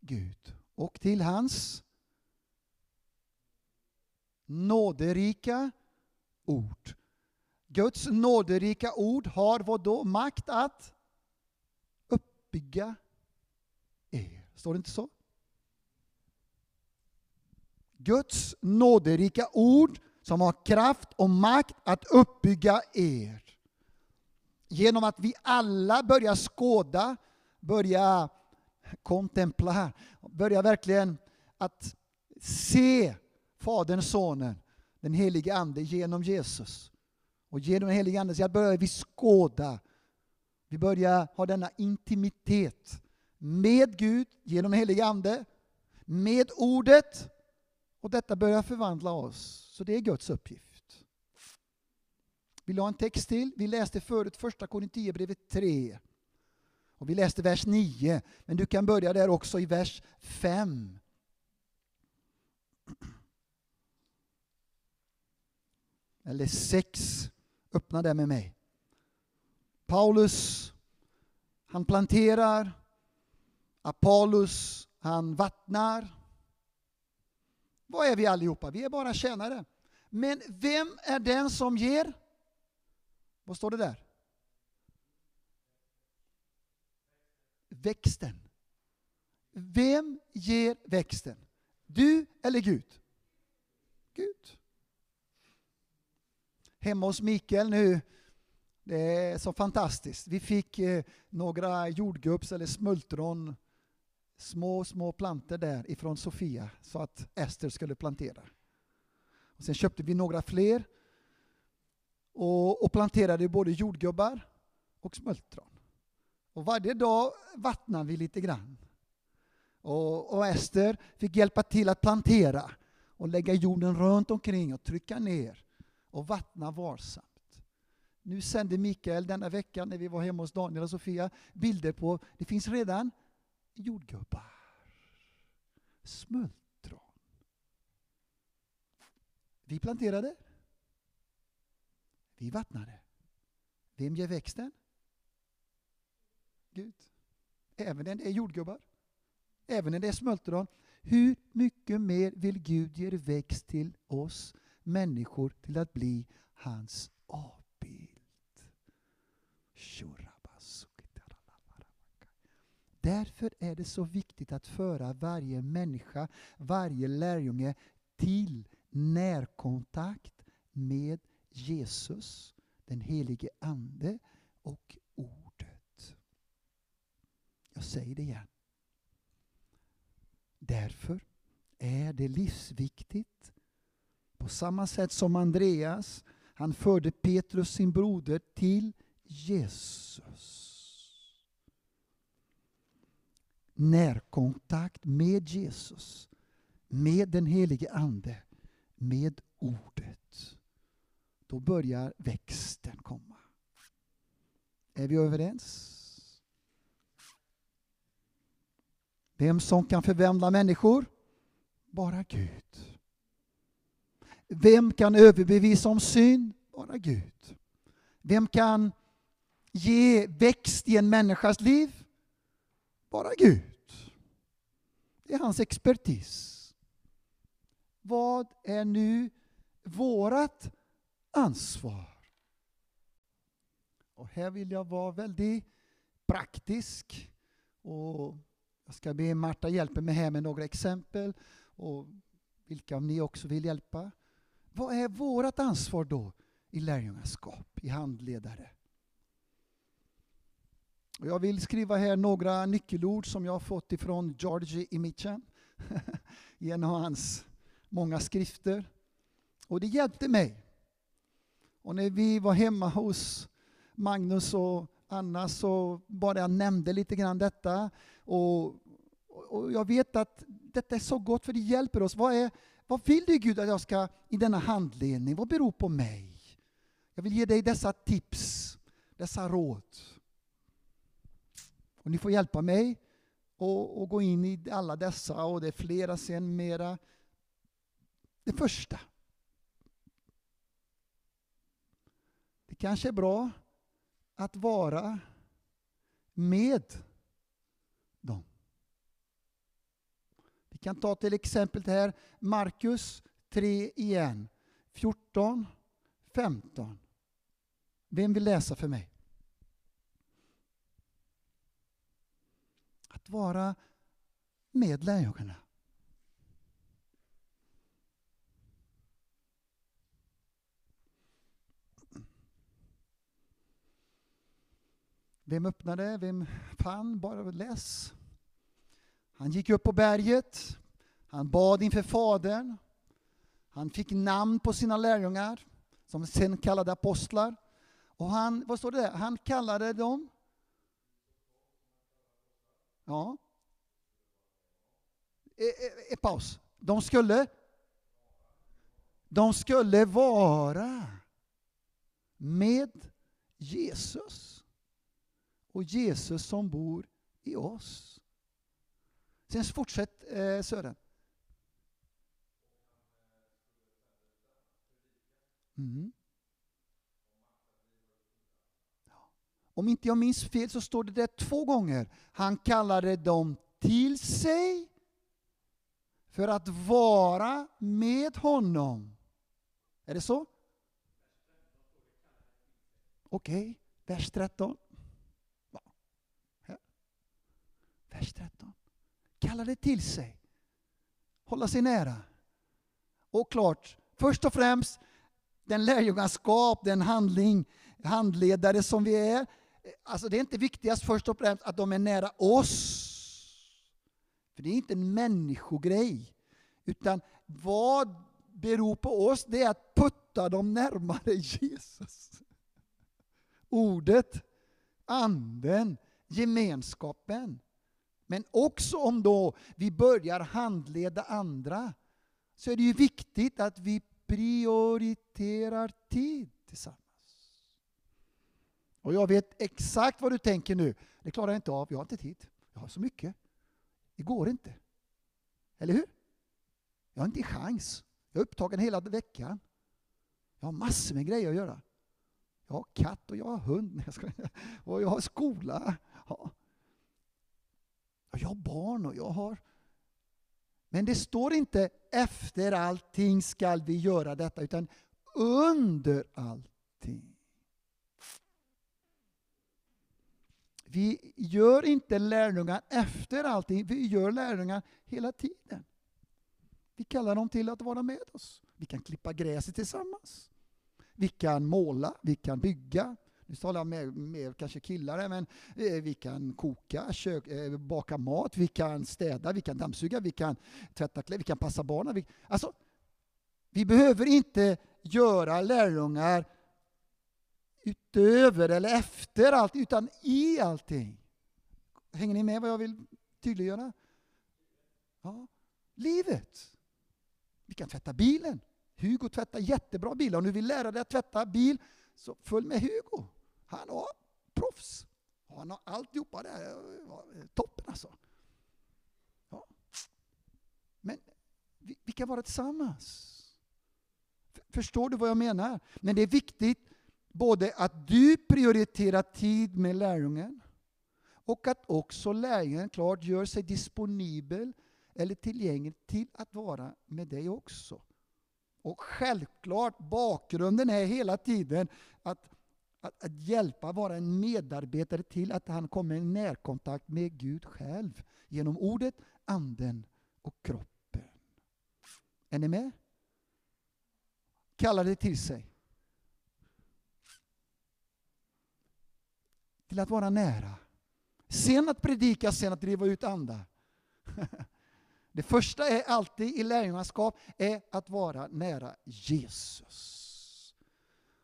Gud och till hans nåderika ord. Guds nåderika ord har vad då? Makt att uppbygga er. Står det inte så? Guds nåderika ord som har kraft och makt att uppbygga er. Genom att vi alla börjar skåda, börjar kontempla, börjar verkligen att se Fadern, Sonen, den helige Ande genom Jesus. Och genom den helige Ande så börjar vi skåda. Vi börjar ha denna intimitet med Gud genom den helige Ande, med ordet och detta börjar förvandla oss. Så det är Guds uppgift. Vill du ha en text till? Vi läste förut första Korinthierbrevet 3. Och vi läste vers 9, men du kan börja där också i vers 5. Eller 6. Öppna där med mig. Paulus, han planterar. Apollos, han vattnar. Vad är vi allihopa? Vi är bara tjänare. Men vem är den som ger? Vad står det där? Växten. Vem ger växten? Du eller Gud? Gud. Hemma hos Mikael nu, det är så fantastiskt. Vi fick eh, några jordgubbs eller smultron små, små planter där ifrån Sofia så att Ester skulle plantera. Och sen köpte vi några fler och, och planterade både jordgubbar och smultron. Och varje dag vattnade vi lite grann. Och, och Ester fick hjälpa till att plantera och lägga jorden runt omkring och trycka ner och vattna varsamt. Nu sände Mikael denna vecka när vi var hemma hos Daniel och Sofia bilder på, det finns redan jordgubbar, smultron. Vi planterade. Vi vattnade. Vem ger växten? Gud. Även när det är jordgubbar. Även när det är smultron. Hur mycket mer vill Gud ge växt till oss människor till att bli hans avbild? Shura. Därför är det så viktigt att föra varje människa, varje lärjunge till närkontakt med Jesus, den helige Ande och Ordet. Jag säger det igen. Därför är det livsviktigt. På samma sätt som Andreas, han förde Petrus sin broder till Jesus. Närkontakt med Jesus, med den helige Ande, med Ordet. Då börjar växten komma. Är vi överens? Vem som kan förvandla människor? Bara Gud. Vem kan överbevisa om synd? Bara Gud. Vem kan ge växt i en människas liv? Bara Gud. Det är hans expertis. Vad är nu vårat ansvar? Och här vill jag vara väldigt praktisk. Och jag ska be Marta hjälpa mig här med några exempel. Och vilka av ni också vill hjälpa. Vad är vårt ansvar då i lärjungaskap, i handledare? Jag vill skriva här några nyckelord som jag har fått ifrån Georgi Imichan i en av hans många skrifter. Och det hjälpte mig. Och när vi var hemma hos Magnus och Anna så bara jag nämnde lite grann detta. Och, och jag vet att detta är så gott för det hjälper oss. Vad, är, vad vill du Gud att jag ska i denna handledning? Vad beror på mig? Jag vill ge dig dessa tips, dessa råd. Och ni får hjälpa mig och, och gå in i alla dessa och det är flera sen mera. Det första. Det kanske är bra att vara med dem. Vi kan ta till exempel det här Markus 3 igen. 14, 15. Vem vill läsa för mig? Att vara med lärjungarna. Vem öppnade? Vem fann? Bara läs. Han gick upp på berget. Han bad inför Fadern. Han fick namn på sina lärjungar, som sen kallade apostlar. Och han, vad står det där? Han kallade dem... Ja. E, e, e, paus. De skulle... De skulle vara med Jesus och Jesus som bor i oss. Sen fortsätt eh, Sören. Mm. Om inte jag minns fel så står det där två gånger. Han kallade dem till sig för att vara med honom. Är det så? Okej, okay. vers 13. Vers 13. Kallade till sig. Hålla sig nära. Och klart, först och främst den lärjungaskap, den handling, handledare som vi är. Eh, alltså det är inte viktigast först och främst att de är nära oss. För det är inte en människogrej. Utan vad beror på oss, det är att putta dem närmare Jesus. Ordet, anden, gemenskapen. Men också om då vi börjar handleda andra så är det ju viktigt att vi prioriterar tid tillsammans. Och jag vet exakt vad du tänker nu. Det klarar jag inte av, jag har inte tid. Jag har så mycket. Det går inte. Eller hur? Jag har inte en chans. Jag är upptagen hela veckan. Jag har massor med grejer att göra. Jag har katt och jag har hund och jag har skola. Ja. Jag har barn och jag har... Men det står inte efter allting skall vi göra detta, utan under allting. Vi gör inte lärjungar efter allting, vi gör lärjungar hela tiden. Vi kallar dem till att vara med oss. Vi kan klippa gräset tillsammans. Vi kan måla, vi kan bygga. nu talar jag med, med kanske killar, men eh, vi kan koka, kök, eh, baka mat, vi kan städa, vi kan dammsuga, vi kan tvätta kläder, vi kan passa barnen. Vi, alltså, vi behöver inte göra lärjungar utöver eller efter allt, utan i allting. Hänger ni med vad jag vill tydliggöra? Ja. Livet. Vi kan tvätta bilen. Hugo tvättar jättebra bilar. Om du vill lära dig att tvätta bil, så följ med Hugo. Han har proffs. Han har alltihopa där. Toppen alltså. Ja. Men vi, vi kan vara tillsammans. Förstår du vad jag menar? Men det är viktigt både att du prioriterar tid med lärjungen och att också lärjungen klart gör sig disponibel eller tillgänglig till att vara med dig också. Och självklart, bakgrunden är hela tiden att, att, att hjälpa, vara en medarbetare till att han kommer i närkontakt med Gud själv genom ordet, anden och kroppen. Är ni med? Kalla det till sig. Till att vara nära. Sen att predika, sen att driva ut andar. Det första är alltid i lärjungaskap är att vara nära Jesus.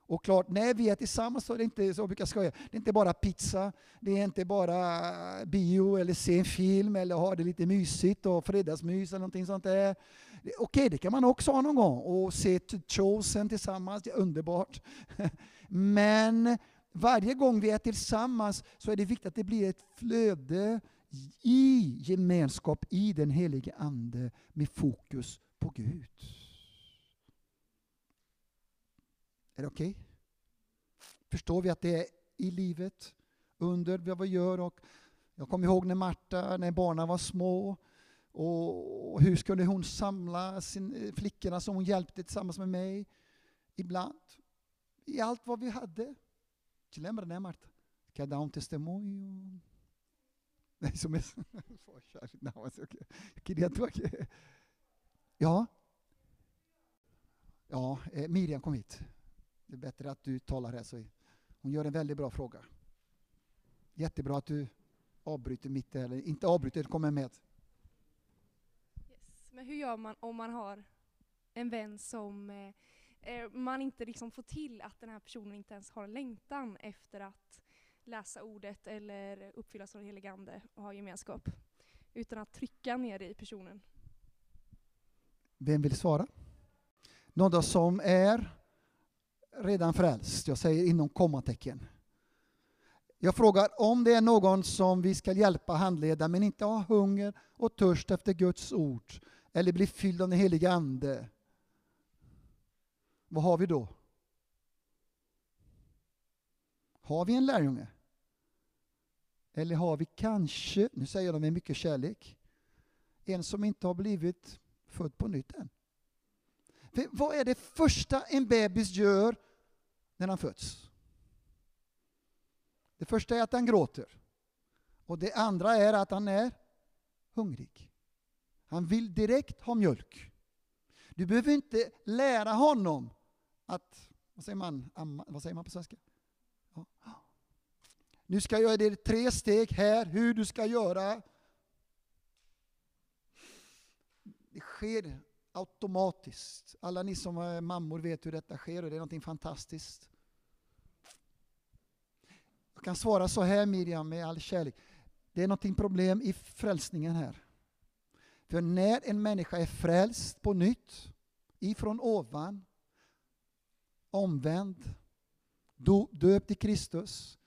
Och klart, när vi är tillsammans så är det inte, så brukar skoja, det är inte bara pizza, det är inte bara bio eller se en film eller ha det lite mysigt och fredagsmys eller någonting sånt där. Okej, okay, det kan man också ha någon gång och se Chosen tillsammans, det är underbart. Men varje gång vi är tillsammans så är det viktigt att det blir ett flöde i gemenskap i den helige Ande med fokus på Gud. Är det okej? Okay? Förstår vi att det är i livet, under vad vi gör? Och jag kommer ihåg när Marta, när barnen var små, och hur skulle hon samla sin, eh, flickorna som hon hjälpte tillsammans med mig ibland? I allt vad vi hade. Te lembra, né, Marta? Quer dar um testemunho? É isso mesmo? Poxa, não, mas eu, queria tu aqui. E ja. Ja, eh, Miriam kom hit. Det är bättre att du talar här. Så hon gör en väldigt bra fråga. Jättebra att du avbryter mitt eller inte avbryter, kommer med. Yes. Men hur gör man om man har en vän som eh, eh, man inte liksom får till att den här personen inte ens har en längtan efter att läsa ordet eller uppfyllas av den helige Ande och ha gemenskap. Utan att trycka ner det i personen. Vem vill svara? Någon som är redan frälst, jag säger inom kommatecken. Jag frågar om det är någon som vi ska hjälpa handleda men inte har hunger och törst efter Guds ord eller blir fylld av den helige Ande. Vad har vi då? Har vi en lärjunge? Eller har vi kanske, nu säger de med mycket kärlek, en som inte har blivit född på nytt än? För vad är det första en bebis gör när han föds? Det första är att han gråter. Och det andra är att han är hungrig. Han vill direkt ha mjölk. Du behöver inte lära honom att, vad säger man, amma, vad säger man på svenska? Ja. Nu ska jag göra det tre steg här, hur du ska göra. Det sker automatiskt. Alla ni som är mammor vet hur detta sker och det är någonting fantastiskt. Jag kan svara så här Miriam med all kärlek. Det är någonting problem i frälsningen här. För när en människa är frälst på nytt, ifrån ovan, omvänd, döpt i Kristus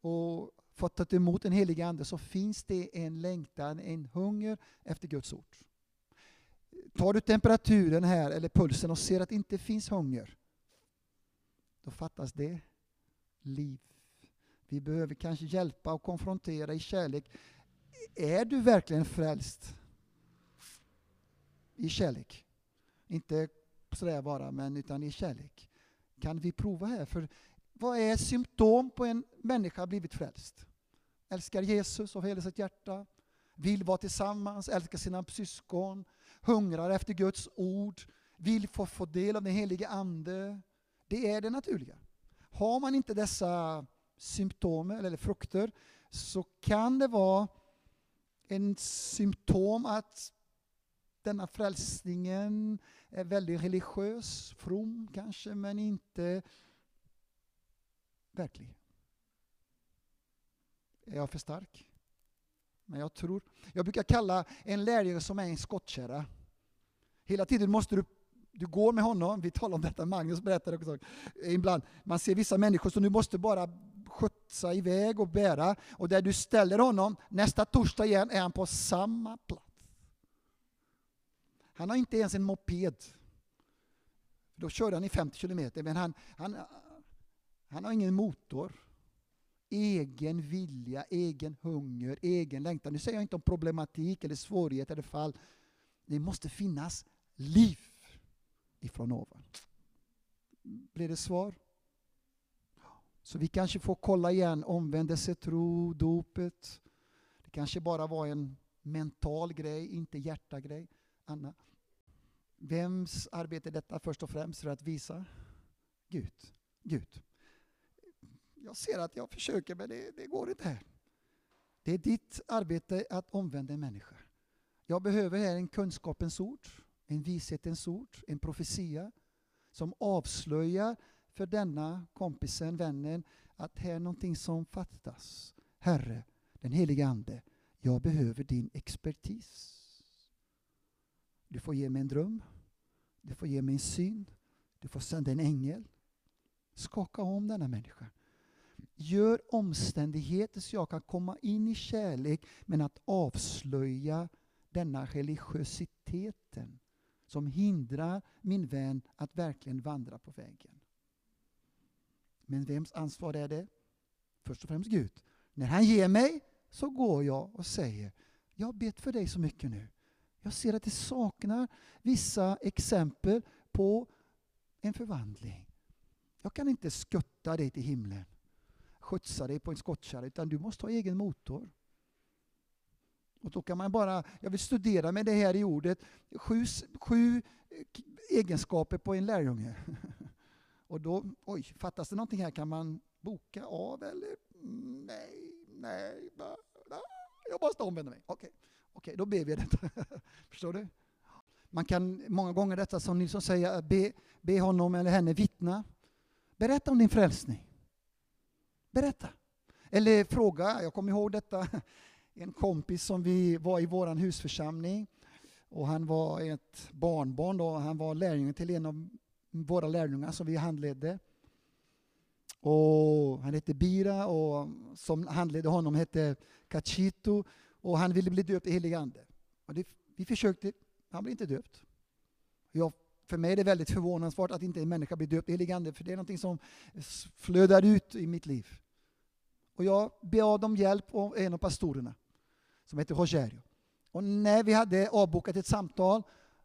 och fått ta emot den helige Ande så finns det en längtan, en hunger efter Guds ord. Tar du temperaturen här, eller pulsen, och ser att det inte finns hunger, då fattas det liv. Vi behöver kanske hjälpa och konfrontera i kärlek. Är du verkligen frälst? I kärlek. Inte sådär bara, men utan i kärlek. Kan vi prova här? För vad är symptom på en människa blivit frälst? Älskar Jesus av hela sitt hjärta, vill vara tillsammans, älskar sina syskon, hungrar efter Guds ord, vill få, få del av den helige Ande. Det är det naturliga. Har man inte dessa symptom eller frukter så kan det vara en symptom att denna frälsningen är väldigt religiös, from kanske, men inte verklig. Är jag för stark? Men jag tror, jag brukar kalla en lärjunge som är en skottkärra. Hela tiden måste du, du går med honom, vi talar om detta, Magnus berättade också ibland, man ser vissa människor som du måste bara skjutsa iväg och bära, och där du ställer honom, nästa torsdag igen är han på samma plats. Han har inte ens en moped. Då körde han i 50 kilometer, men han, han, han har ingen motor. Egen vilja, egen hunger, egen längtan. Nu säger jag inte om problematik eller svårighet eller fall. Det måste finnas liv ifrån ovan. Blir det svar? Så vi kanske får kolla igen omvändelse, tro, dopet. Det kanske bara var en mental grej, inte hjärtagrej. Anna? Vems arbete är detta först och främst för att visa? Gud. Gud. Jag ser att jag försöker men det, det går inte här. Det är ditt arbete att omvända en människa. Jag behöver här en kunskapens ord, en vishetens ord, en profetia som avslöjar för denna kompisen, vännen, att här är någonting som fattas. Herre, den helige Ande, jag behöver din expertis. Du får ge mig en dröm. Du får ge mig en syn. Du får sända en ängel. Skaka om denna människa. Gör omständigheter så jag kan komma in i kärlek men att avslöja denna religiositeten som hindrar min vän att verkligen vandra på vägen. Men vems ansvar är det? Först och främst Gud. När han ger mig så går jag och säger jag har bett för dig så mycket nu. Jag ser att det saknar vissa exempel på en förvandling. Jag kan inte skutta dig till himlen, skjutsa dig på en skottkärra, utan du måste ha egen motor. Och då kan man bara, jag vill studera med det här i ordet, sju, sju egenskaper på en lärjunge. Och då, oj, fattas det någonting här? Kan man boka av eller? Mm, nej, nej, jag måste omvända mig. Okej. Okay. Okej, då ber vi detta. Förstår du? Man kan många gånger detta som Nilsson säger, eh, be, be honom eller henne vittna. Berätta om din frälsning. Berätta. Eller fråga, jag kommer ihåg detta, en kompis som vi var i vår husförsamling. Och han var ett barnbarn, då. han var lärjunge till en av våra lärjungar som vi handledde. Och han hette Bira och som handledde honom hette Cachito och han ville bli döpt i helig ande. Och det, vi försökte, han blev inte döpt. Jag, för mig är det väldigt förvånansvärt att inte en människa blir döpt i helig ande, för det är någonting som flödar ut i mitt liv. Och jag bad om hjälp av en av pastorerna, som heter Rogerio. Och när vi hade avbokat ett samtal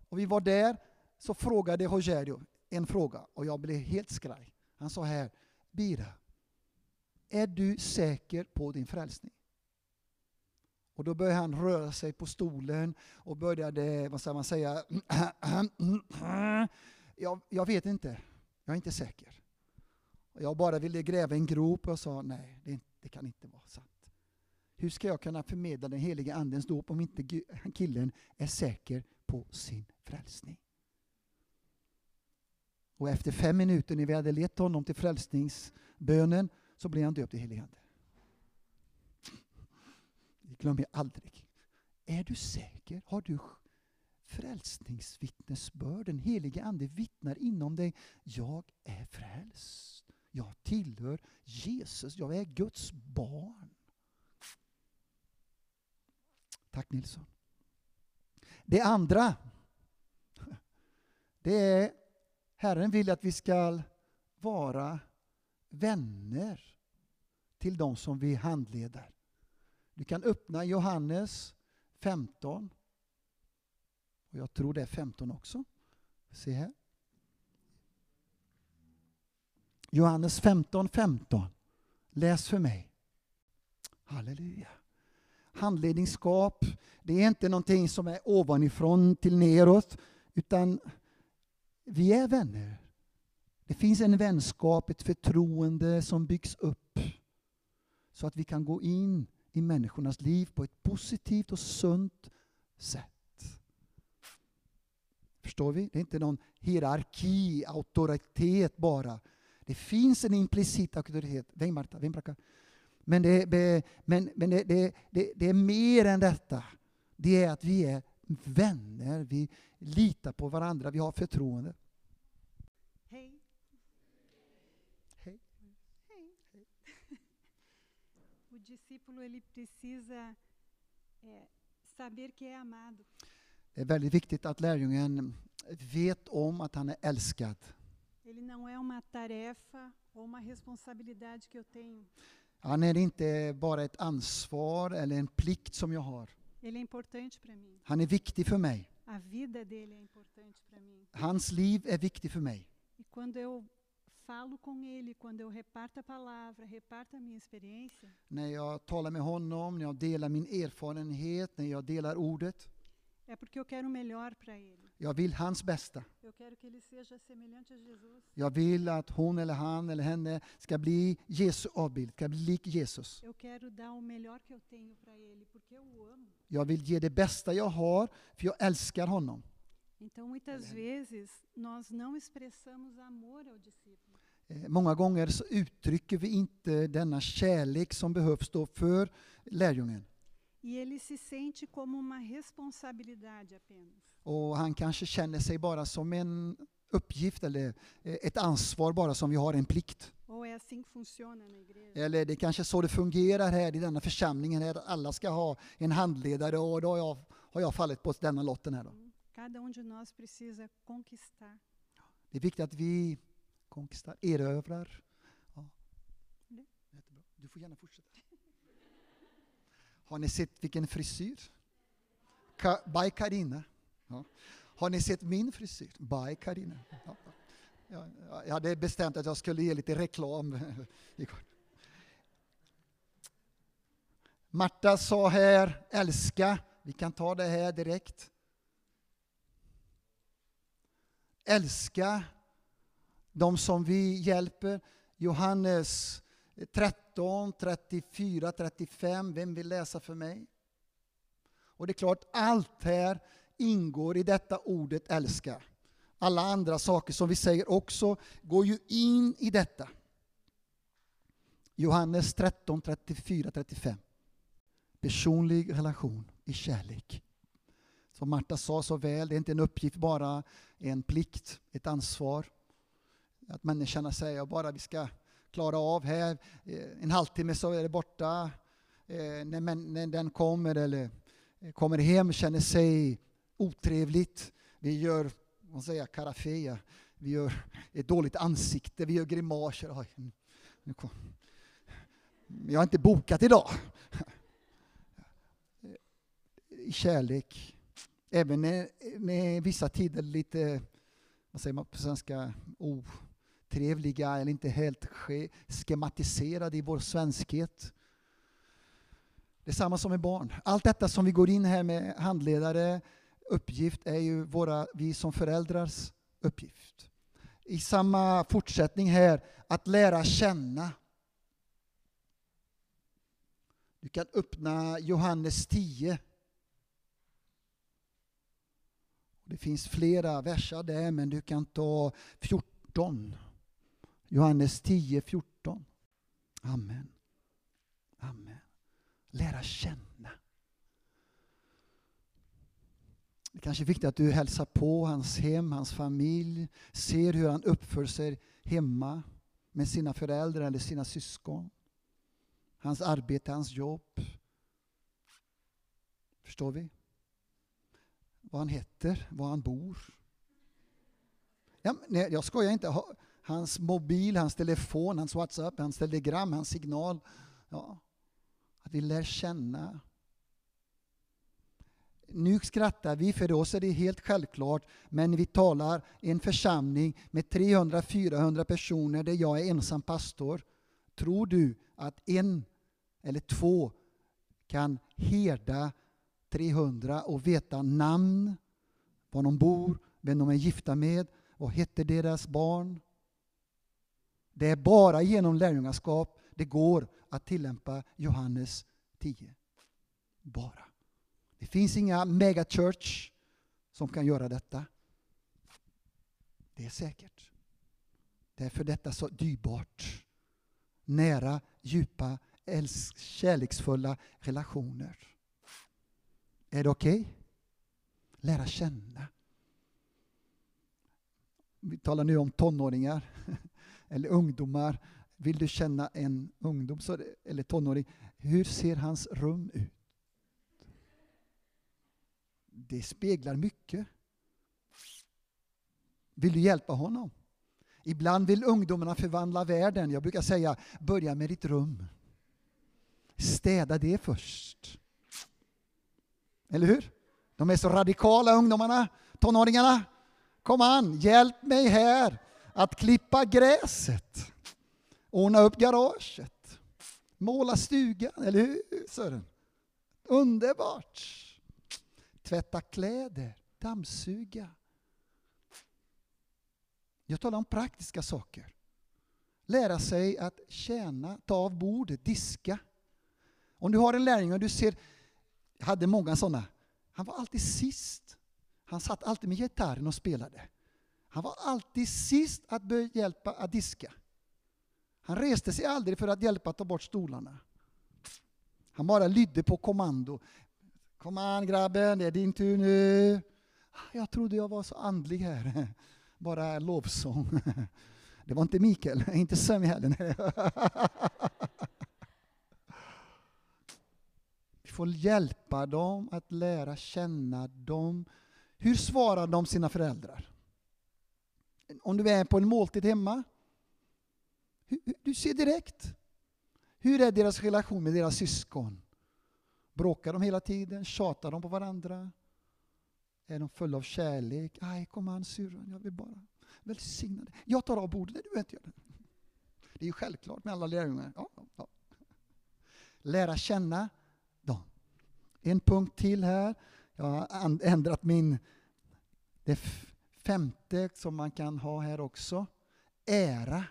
och vi var där, så frågade Rogerio en fråga och jag blev helt skraj. Han sa här, Bira, är du säker på din frälsning? Och då började han röra sig på stolen och började, vad ska man säga, jag, jag vet inte, jag är inte säker. Jag bara ville gräva en grop och sa nej, det, det kan inte vara sant. Hur ska jag kunna förmedla den heliga andens dop om inte killen är säker på sin frälsning? Och efter fem minuter när vi hade lett honom till frälsningsbönen så blev han döpt i helig ande. Glömmer jag aldrig. Är du säker? Har du frälsningsvittnesbörd? Den helige Ande vittnar inom dig. Jag är frälst. Jag tillhör Jesus. Jag är Guds barn. Tack Nilsson. Det andra, det är Herren vill att vi ska vara vänner till de som vi handleder. Du kan öppna Johannes 15. Och jag tror det är 15 också. Se här. Johannes 15, 15. Läs för mig. Halleluja. Handledningsskap, det är inte någonting som är ovanifrån till neråt, utan vi är vänner. Det finns en vänskap, ett förtroende som byggs upp Så att vi kan gå in i människornas liv på ett positivt och sunt sätt. Förstår vi? Det är inte någon hierarki, auktoritet bara. Det finns en implicit auktoritet. Vem Marta? Vem? Men, det, men, men det, det, det, det är mer än detta. Det är att vi är vänner, vi litar på varandra, vi har förtroende. Discípulo ele precisa é, saber que é amado. Det är väldigt viktigt att lärjungen vet om att han är älskad. Ele não é uma tarefa ou uma responsabilidade que eu tenho. Han är inte bara ett ansvar eller en plikt som jag har. Ele é importante para mim. Han är viktig för mig. A vida dele é importante para mim. Hans liv är viktig för mig. E quando eu falo com ele, quando eu reparto a palavra, reparto a minha experiência, När jag talar med honom, när jag delar min erfarenhet, när jag delar ordet. é porque eu quero o melhor para ele. Jag vill hans bästa. Eu quero que ele seja semelhante a Jesus. Jag vill att hon eller han eller henne ska bli Jesu avbild, ska bli lik Jesus. Eu quero dar o melhor que eu tenho para ele, porque eu o amo. Jag vill ge det bästa jag har, för jag älskar honom. Então, muitas vezes, nós não expressamos amor ao discípulo. Eh, Många gånger så uttrycker vi inte denna kärlek som behövs då för lärjungen. E. Och han kanske känner sig bara som en uppgift eller eh, ett ansvar bara som vi har en plikt. Eller det är kanske så det fungerar här i denna församlingen, här att alla ska ha en handledare och då har jag, har jag fallit på denna lotten här. Då. Um. Det är viktigt att vi konquistar, erövrar. Ja. Det. Jättebra. Du får gärna fortsätta. Har ni sett vilken frisyr? Ka, by Karina. Ja. Har ni sett min frisyr? By Karina. Ja. Ja, ja, jag hade bestämt att jag skulle ge lite reklam igår. Marta sa här, älska. Vi kan ta det här direkt. Älska de som vi hjälper. Johannes 13, 34, 35. Vem vill läsa för mig? Och det är klart, allt här ingår i detta ordet älska. Alla andra saker som vi säger också går ju in i detta. Johannes 13, 34, 35. Personlig relation i kärlek. Som Marta sa så väl, det är inte en uppgift bara, en plikt, ett ansvar. Att människorna säger bara vi ska klara av här, eh, en halvtimme så är det borta. Eh, när, när den kommer eller eh, kommer hem känner sig otrevligt. Vi gör, vad säger karafea. Vi gör ett dåligt ansikte, vi gör grimaser. Jag har inte bokat idag. I kärlek. Även när, när vissa tider lite, vad säger man på svenska, trevliga eller inte helt schematiserade i vår svenskhet. Det är samma som med barn. Allt detta som vi går in här med handledare, uppgift är ju våra, vi som föräldrars uppgift. I samma fortsättning här, att lära känna. Du kan öppna Johannes 10. Det finns flera verser där, men du kan ta 14. Johannes 10, 14. Amen. Amen. Lära känna. Det kanske är viktigt att du hälsar på hans hem, hans familj, ser hur han uppför sig hemma med sina föräldrar eller sina syskon. Hans arbete, hans jobb. Förstår vi? Vad han heter, var han bor. Ja, nej, jag skojar inte. Hans mobil, hans telefon, hans WhatsApp, hans telegram, hans signal. Ja. Att vi lär känna. Nu skrattar vi, för oss är det helt självklart, men vi talar i en församling med 300-400 personer där jag är ensam pastor. Tror du att en eller två kan herda 300 och veta namn, var de bor, vem de är gifta med, vad heter deras barn? Det är bara genom lärjungaskap det går att tillämpa Johannes 10. Bara. Det finns inga megachurch som kan göra detta. Det är säkert. Därför är detta så dyrbart. Nära, djupa, älsk, kärleksfulla relationer. Är det okej? Okay? Lära känna. Vi talar nu om tonåringar eller ungdomar. Vill du känna en ungdom eller tonåring, hur ser hans rum ut? Det speglar mycket. Vill du hjälpa honom? Ibland vill ungdomarna förvandla världen. Jag brukar säga, börja med ditt rum. Städa det först. Eller hur? De är så radikala ungdomarna, tonåringarna. Kom an, hjälp mig här att klippa gräset. Ordna upp garaget. Måla stugan, eller hur Sören? Underbart! Tvätta kläder, dammsuga. Jag talar om praktiska saker. Lära sig att tjäna, ta av bordet, diska. Om du har en lärling och du ser, jag hade många sådana, han var alltid sist. Han satt alltid med gitarren och spelade. Han var alltid sist att hjälpa att diska. Han reste sig aldrig för att hjälpa att ta bort stolarna. Han bara lydde på kommando. Kom an grabben, det är din tur nu. Ah, jag trodde jag var så andlig här. Bara lovsång. Det var inte Mikael, inte Sami heller. Vi får hjälpa dem att lära känna dem. Hur svarar de sina föräldrar? Om du är på en måltid hemma, du ser direkt. Hur är deras relation med deras syskon? Bråkar de hela tiden? Tjatar de på varandra? Är de fulla av kärlek? Aj, kom an syrran, jag vill bara välsigna dig. Jag tar av bordet, nej du inte göra det. Det är ju självklart med alla lärjungar. Ja, ja. Lära känna dem. En punkt till här. Jag har ändrat min... Det femte som man kan ha här också. Ära.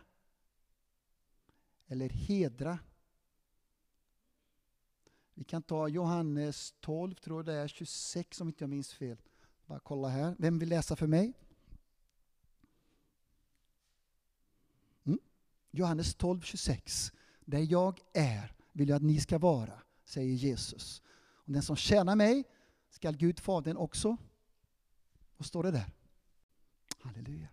Eller hedra. Vi kan ta Johannes 12, tror jag det är, 26 om inte jag minns fel. Bara kolla här. Vem vill läsa för mig? Mm. Johannes 12, 26. Där jag är vill jag att ni ska vara, säger Jesus. Och den som tjänar mig skall Gud Fadern också. Vad står det där? Halleluja.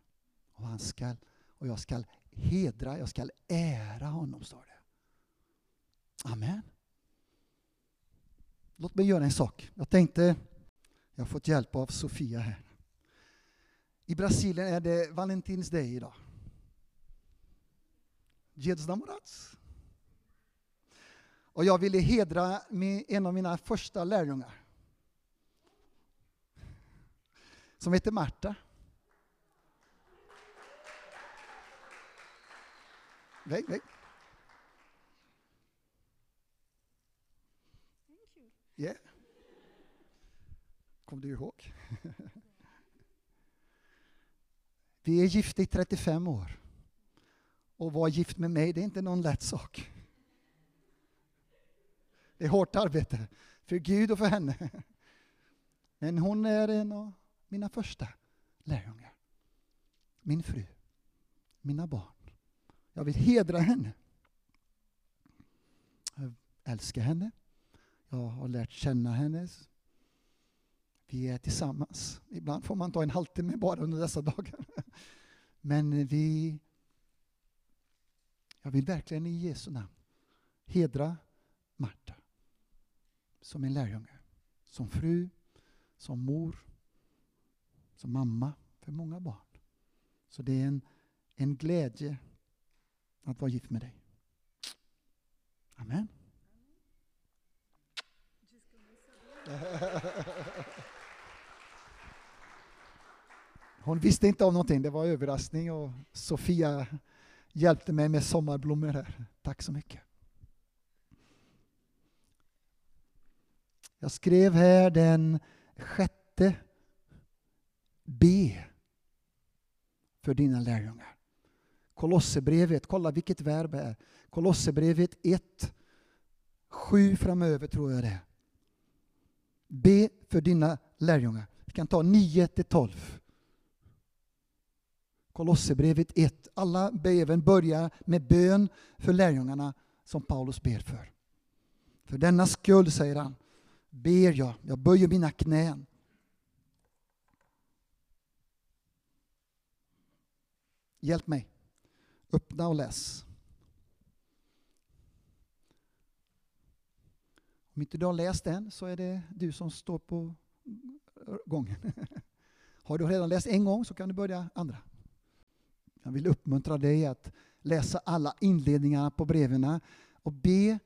Och han skall, och jag skall hedra, jag skall ära honom, står det. Amen. Låt mig göra en sak. Jag tänkte, jag har fått hjälp av Sofia här. I Brasilien är det Valentins Day idag. Dia dos Namorados. Och jag ville hedra en av mina första lärjungar. Som heter Marta. Vägg, vägg. Yeah. Kom du ihåg? Vi är gifta i 35 år. Och vara gift med mig, det är inte någon lätt sak. Det är hårt arbete för Gud och för henne. Men hon är en av mina första lärjungar. Min fru, mina barn. Jag vill hedra henne. Jag älskar henne. Jag har lärt känna henne. Vi är tillsammans. Ibland får man ta en halvtimme bara under dessa dagar. Men vi... Jag vill verkligen i Jesu namn hedra Marta som en lärjunge, som fru, som mor, som mamma för många barn. Så det är en, en glädje att vara gift med dig. Amen. Hon visste inte om någonting, det var överraskning och Sofia hjälpte mig med sommarblommor här. Tack så mycket. Jag skrev här den sjätte B för dina lärjungar. Kolosserbrevet, kolla vilket verb det är. Kolosserbrevet 1, 7 framöver tror jag det är. Be för dina lärjungar. Vi kan ta 9 till 12. Kolosserbrevet 1. Alla breven börjar med bön för lärjungarna som Paulus ber för. För denna skull, säger han, ber jag, jag böjer mina knän. Hjälp mig. Öppna och läs. Om inte du har läst den så är det du som står på gången. Har du redan läst en gång så kan du börja andra. Jag vill uppmuntra dig att läsa alla inledningarna på breven och be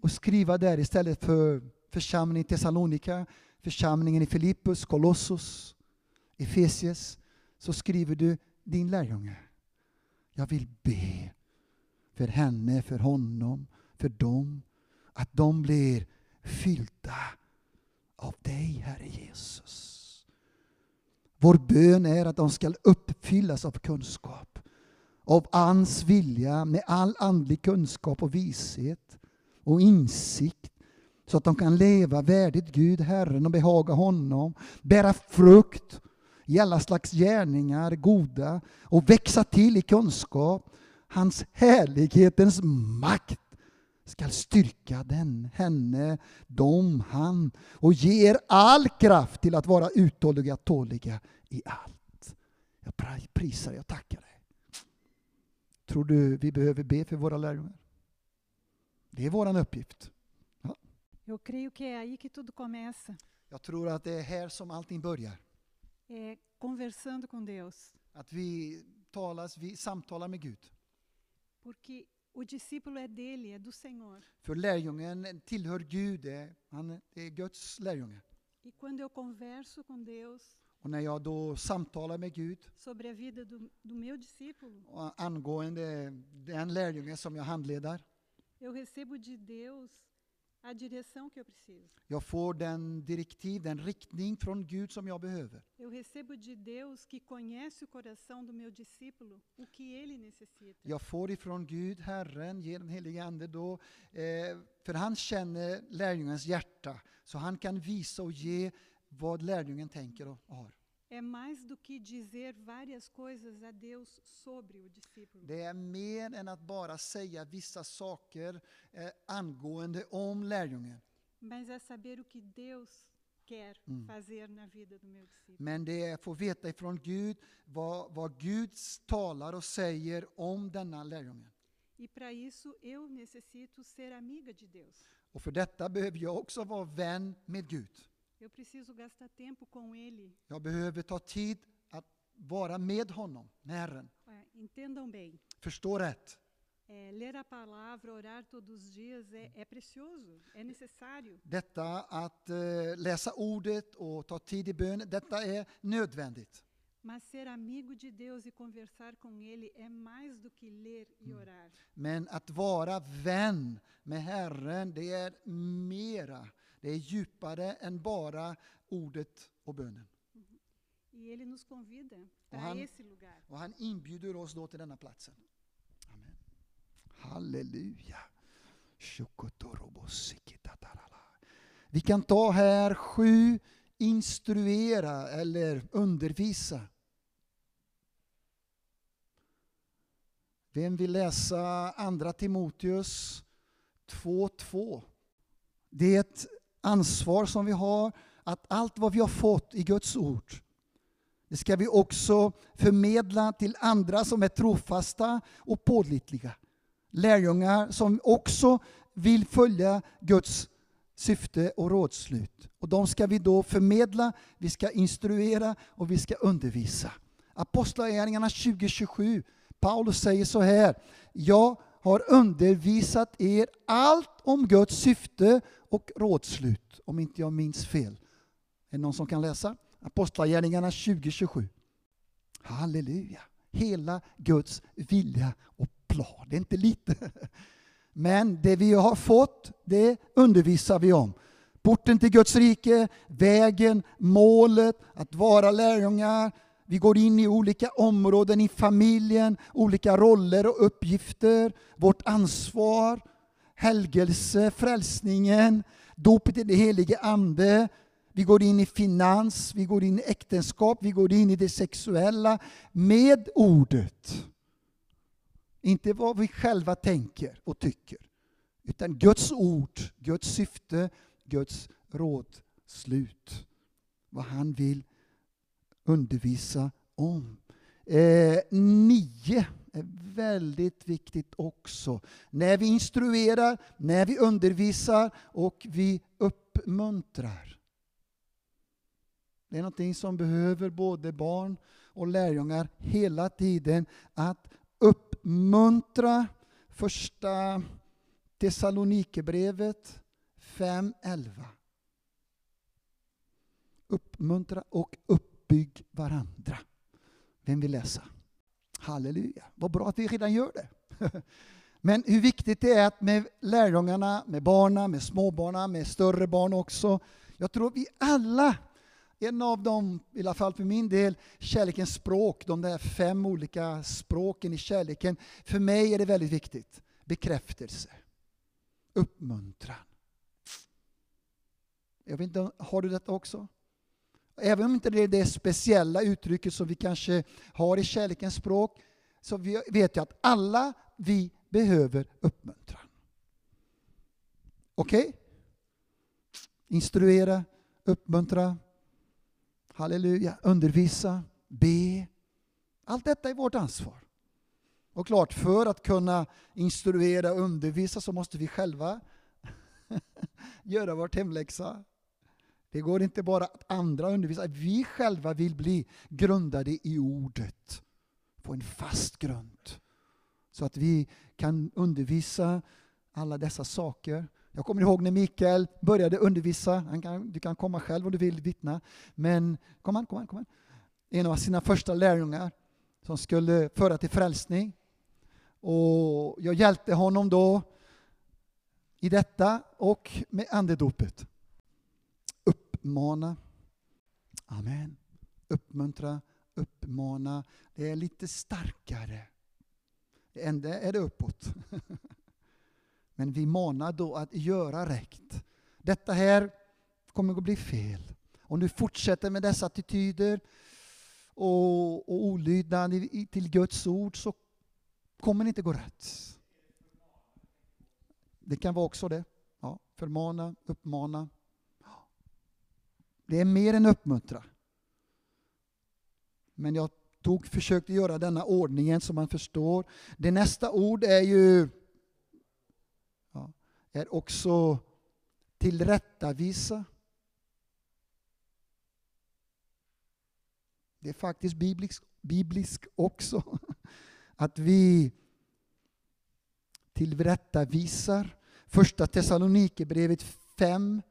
och skriva där istället för församlingen i Thessalonika, församlingen i Filippus, Kolossus, Efesius, så skriver du din lärjunge. Jag vill be för henne, för honom, för dem, att de blir fyllda av dig, Herre Jesus. Vår bön är att de ska uppfyllas av kunskap, av ans vilja, med all andlig kunskap och vishet och insikt, så att de kan leva värdigt Gud, Herren, och behaga honom, bära frukt i alla slags gärningar, goda, och växa till i kunskap. Hans härlighetens makt skall styrka den, henne, dem, han och ger all kraft till att vara uthålliga, tåliga i allt. Jag prisar, jag tackar dig. Tror du vi behöver be för våra lärjungar? Det är vår uppgift. Ja. Jag tror att det är här som allting börjar. É conversando com Deus. Att vi talas, vi samtalar med Gud. Porque o discípulo é dele, é do Senhor. För lärjungen tillhör Gud, han är Guds lärjunge. E quando eu converso com Deus och när jag då samtalar med Gud sobre a vida do, do meu discípulo, angående den lärjunge som jag handleder, eu recebo de Deus a direção que eu preciso. Jag får den direktiv, den riktning från Gud som jag behöver. Eu recebo de Deus que conhece o coração do meu discípulo, o que ele necessita. Jag får ifrån Gud, Herren, genom helige Ande då, eh, för han känner lärjungens hjärta, så han kan visa och ge vad lärjungen tänker och har. É mais do que dizer várias coisas a Deus sobre o discípulo. Det är mer än att bara säga vissa saker eh, angående om lärjungen. Mas é saber o que Deus quer mm. fazer na vida do meu discípulo. Men det är få veta ifrån Gud vad, vad Gud talar och säger om denna lärjungen. E para isso eu necessito ser amiga de Deus. Och för detta behöver jag också vara vän med Gud. Eu preciso gastar tempo com ele. Jag behöver ta tid att vara med honom, med Herren. Entendam bem. Förstå rätt. É, ler a palavra, orar todos os dias é, é precioso, é necessário. Detta att uh, läsa ordet och ta tid i bön, detta är nödvändigt. Mas ser amigo de Deus e conversar com Ele é mais do que ler e orar. Men att vara vän med Herren, det är mera det är djupare än bara ordet och bönen. E och han. Och han inbjuder oss då till denna platsen. Amen. Halleluja. Vi kan ta här sju instruera eller undervisa. Vem vill läsa andra Timoteus 2.2? Det ansvar som vi har, att allt vad vi har fått i Guds ord, det ska vi också förmedla till andra som är trofasta och pålitliga. Lärjungar som också vill följa Guds syfte och rådslut. Och de ska vi då förmedla, vi ska instruera och vi ska undervisa. Apostlagärningarna 2027, Paulus säger så här, jag har undervisat er allt om Guds syfte och rådslut, om inte jag minns fel. Är det någon som kan läsa? Apostlagärningarna 2027. Halleluja! Hela Guds vilja och plan. Det är inte lite. Men det vi har fått, det undervisar vi om. Porten till Guds rike, vägen, målet, att vara lärjungar. Vi går in i olika områden i familjen, olika roller och uppgifter, vårt ansvar, helgelse, frälsningen, dopet i den helige Ande. Vi går in i finans, vi går in i äktenskap, vi går in i det sexuella med ordet. Inte vad vi själva tänker och tycker, utan Guds ord, Guds syfte, Guds rådslut. Vad han vill undervisa om. Eh, nio är väldigt viktigt också. När vi instruerar, när vi undervisar och vi uppmuntrar. Det är någonting som behöver både barn och lärjungar hela tiden. Att uppmuntra första Thessalonikerbrevet 5.11. Uppmuntra och uppbygg varandra. Vem vill läsa? Halleluja, vad bra att vi redan gör det. Men hur viktigt det är att med lärjungarna, med barnen, med småbarnen, med större barn också. Jag tror vi alla, en av dem, i alla fall för min del, kärlekens språk, de där fem olika språken i kärleken. För mig är det väldigt viktigt. Bekräftelse, uppmuntran. Jag vet inte, har du detta också? Även om inte det är det speciella uttrycket som vi kanske har i kärlekens språk, så vet jag att alla vi behöver uppmuntran. Okej? Okay? Instruera, uppmuntra, halleluja, undervisa, be. Allt detta är vårt ansvar. Och klart, för att kunna instruera och undervisa så måste vi själva göra vårt hemläxa. Det går inte bara att andra undervisar. Vi själva vill bli grundade i ordet. Få en fast grund. Så att vi kan undervisa alla dessa saker. Jag kommer ihåg när Mikael började undervisa. Kan, du kan komma själv om du vill vittna. Men kom an, kom an, kom an. En av sina första lärjungar som skulle föra till frälsning. Och jag hjälpte honom då i detta och med andedopet uppmana. Amen. Uppmuntra, uppmana. Det är lite starkare. Det är det uppåt. Men vi manar då att göra rätt. Detta här kommer att bli fel. Om du fortsätter med dessa attityder och, och olydnad till Guds ord så kommer det inte gå rätt. Det kan vara också det. Ja, förmana, uppmana. Det är mer än uppmuntra. Men jag tog, försökte göra denna ordningen så man förstår. Det nästa ord är ju ja, är också tillrättavisa. Det är faktiskt bibliskt biblisk också. Att vi tillrättavisar. Första Thessalonikerbrevet 5,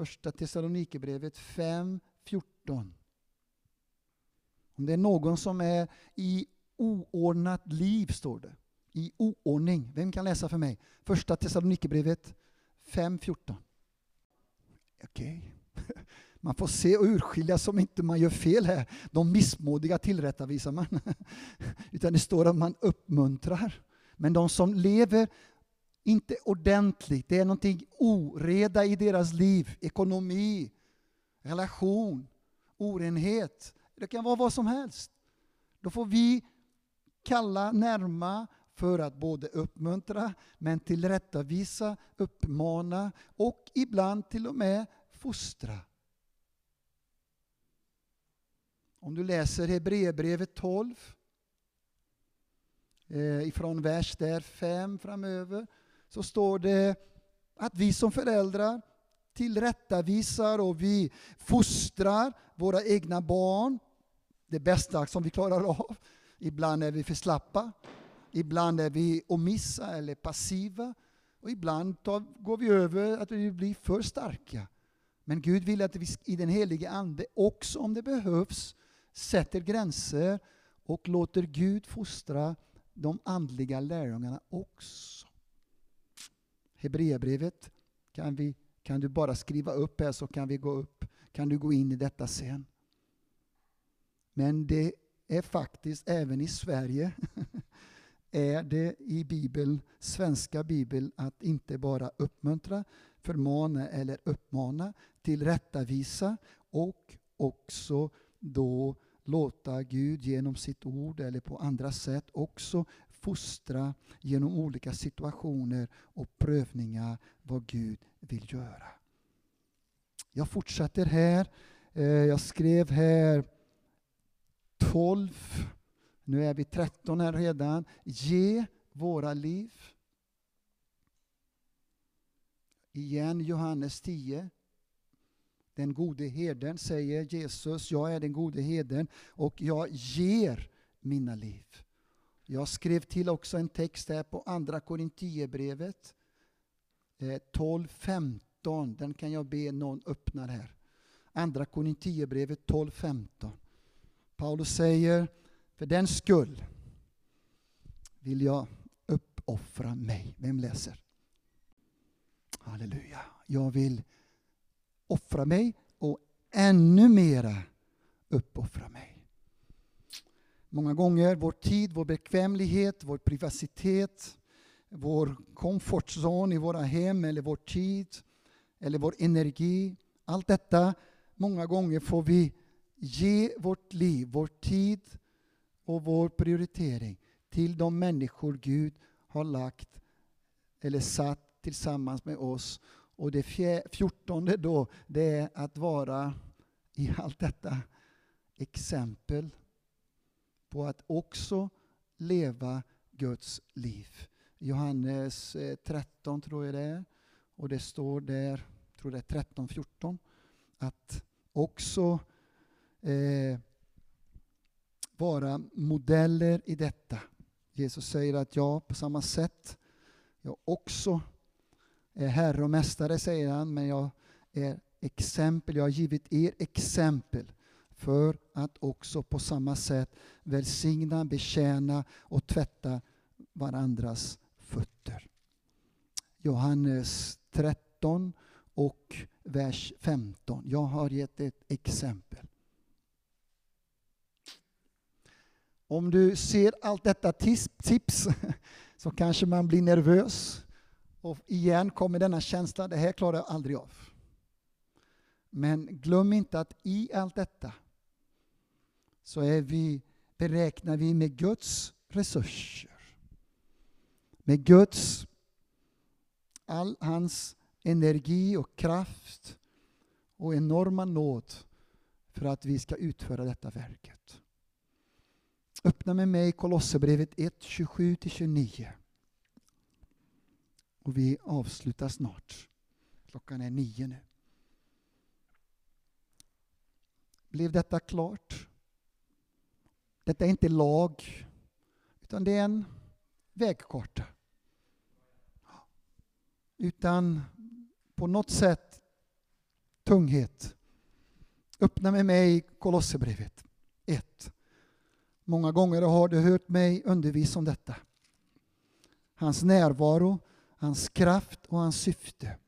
Första Thessalonikerbrevet 5, 14. Om det är någon som är i oordnat liv, står det. I oordning. Vem kan läsa för mig? Första Thessalonikerbrevet 5, 14. Okej. Okay. Man får se och urskilja som inte man gör fel här. De missmodiga tillrättavisar man. Utan det står att man uppmuntrar. Men de som lever inte ordentligt. Det är någonting oreda i deras liv. Ekonomi, relation, orenhet. Det kan vara vad som helst. Då får vi kalla närma för att både uppmuntra, men tillrättavisa, uppmana och ibland till och med fostra. Om du läser Hebreerbrevet 12, eh, ifrån vers där 5 framöver, så står det att vi som föräldrar tillrättavisar och vi fostrar våra egna barn det bästa som vi klarar av. Ibland är vi för slappa, ibland är vi omissa eller passiva och ibland tar, går vi över att vi blir för starka. Men Gud vill att vi i den helige Ande också om det behövs sätter gränser och låter Gud fostra de andliga lärjungarna också. Hebreerbrevet kan, vi, kan du bara skriva upp här så kan vi gå upp. Kan du gå in i detta sen. Men det är faktiskt även i Sverige är det i Bibeln, svenska Bibeln, att inte bara uppmuntra, förmana eller uppmana, tillrättavisa och också då låta Gud genom sitt ord eller på andra sätt också fostra genom olika situationer och prövningar vad Gud vill göra. Jag fortsätter här. Eh, jag skrev här 12, nu är vi 13 här redan. Ge våra liv. Igen Johannes 10. Den gode herden säger Jesus, jag är den gode herden och jag ger mina liv. Jag skrev till också en text här på andra Korintierbrevet eh, 12.15. Den kan jag be någon öppna här. Andra Korintierbrevet 12.15. Paulus säger, för den skull vill jag uppoffra mig. Vem läser? Halleluja. Jag vill offra mig och ännu mera uppoffra mig. Många gånger vår tid, vår bekvämlighet, vår privacitet, vår komfortzon i våra hem eller vår tid eller vår energi. Allt detta, många gånger får vi ge vårt liv, vår tid och vår prioritering till de människor Gud har lagt eller satt tillsammans med oss. Och det fjortonde då, det är att vara i allt detta exempel på att också leva Guds liv. Johannes eh, 13 tror jag det är. Och det står där, tror det är 13, 14, att också eh, vara modeller i detta. Jesus säger att jag på samma sätt, jag också är Herre och Mästare, säger han, men jag är exempel, jag har givit er exempel för att också på samma sätt välsigna, betjäna och tvätta varandras fötter. Johannes 13 och vers 15. Jag har gett ett exempel. Om du ser allt detta tips så kanske man blir nervös. Och igen kommer denna känsla, det här klarar jag aldrig av. Men glöm inte att i allt detta så är vi, beräknar vi med Guds resurser. Med Guds, all hans energi och kraft och enorma nåd för att vi ska utföra detta verket. Öppna med mig Kolosserbrevet 1, 27-29. Och vi avslutar snart. Klockan är nio nu. Blev detta klart? Detta är inte lag, utan det är en vägkarta. Utan på något sätt tunghet. Öppna med mig Kolosserbrevet 1. Många gånger har du hört mig undervisa om detta. Hans närvaro, hans kraft och hans syfte.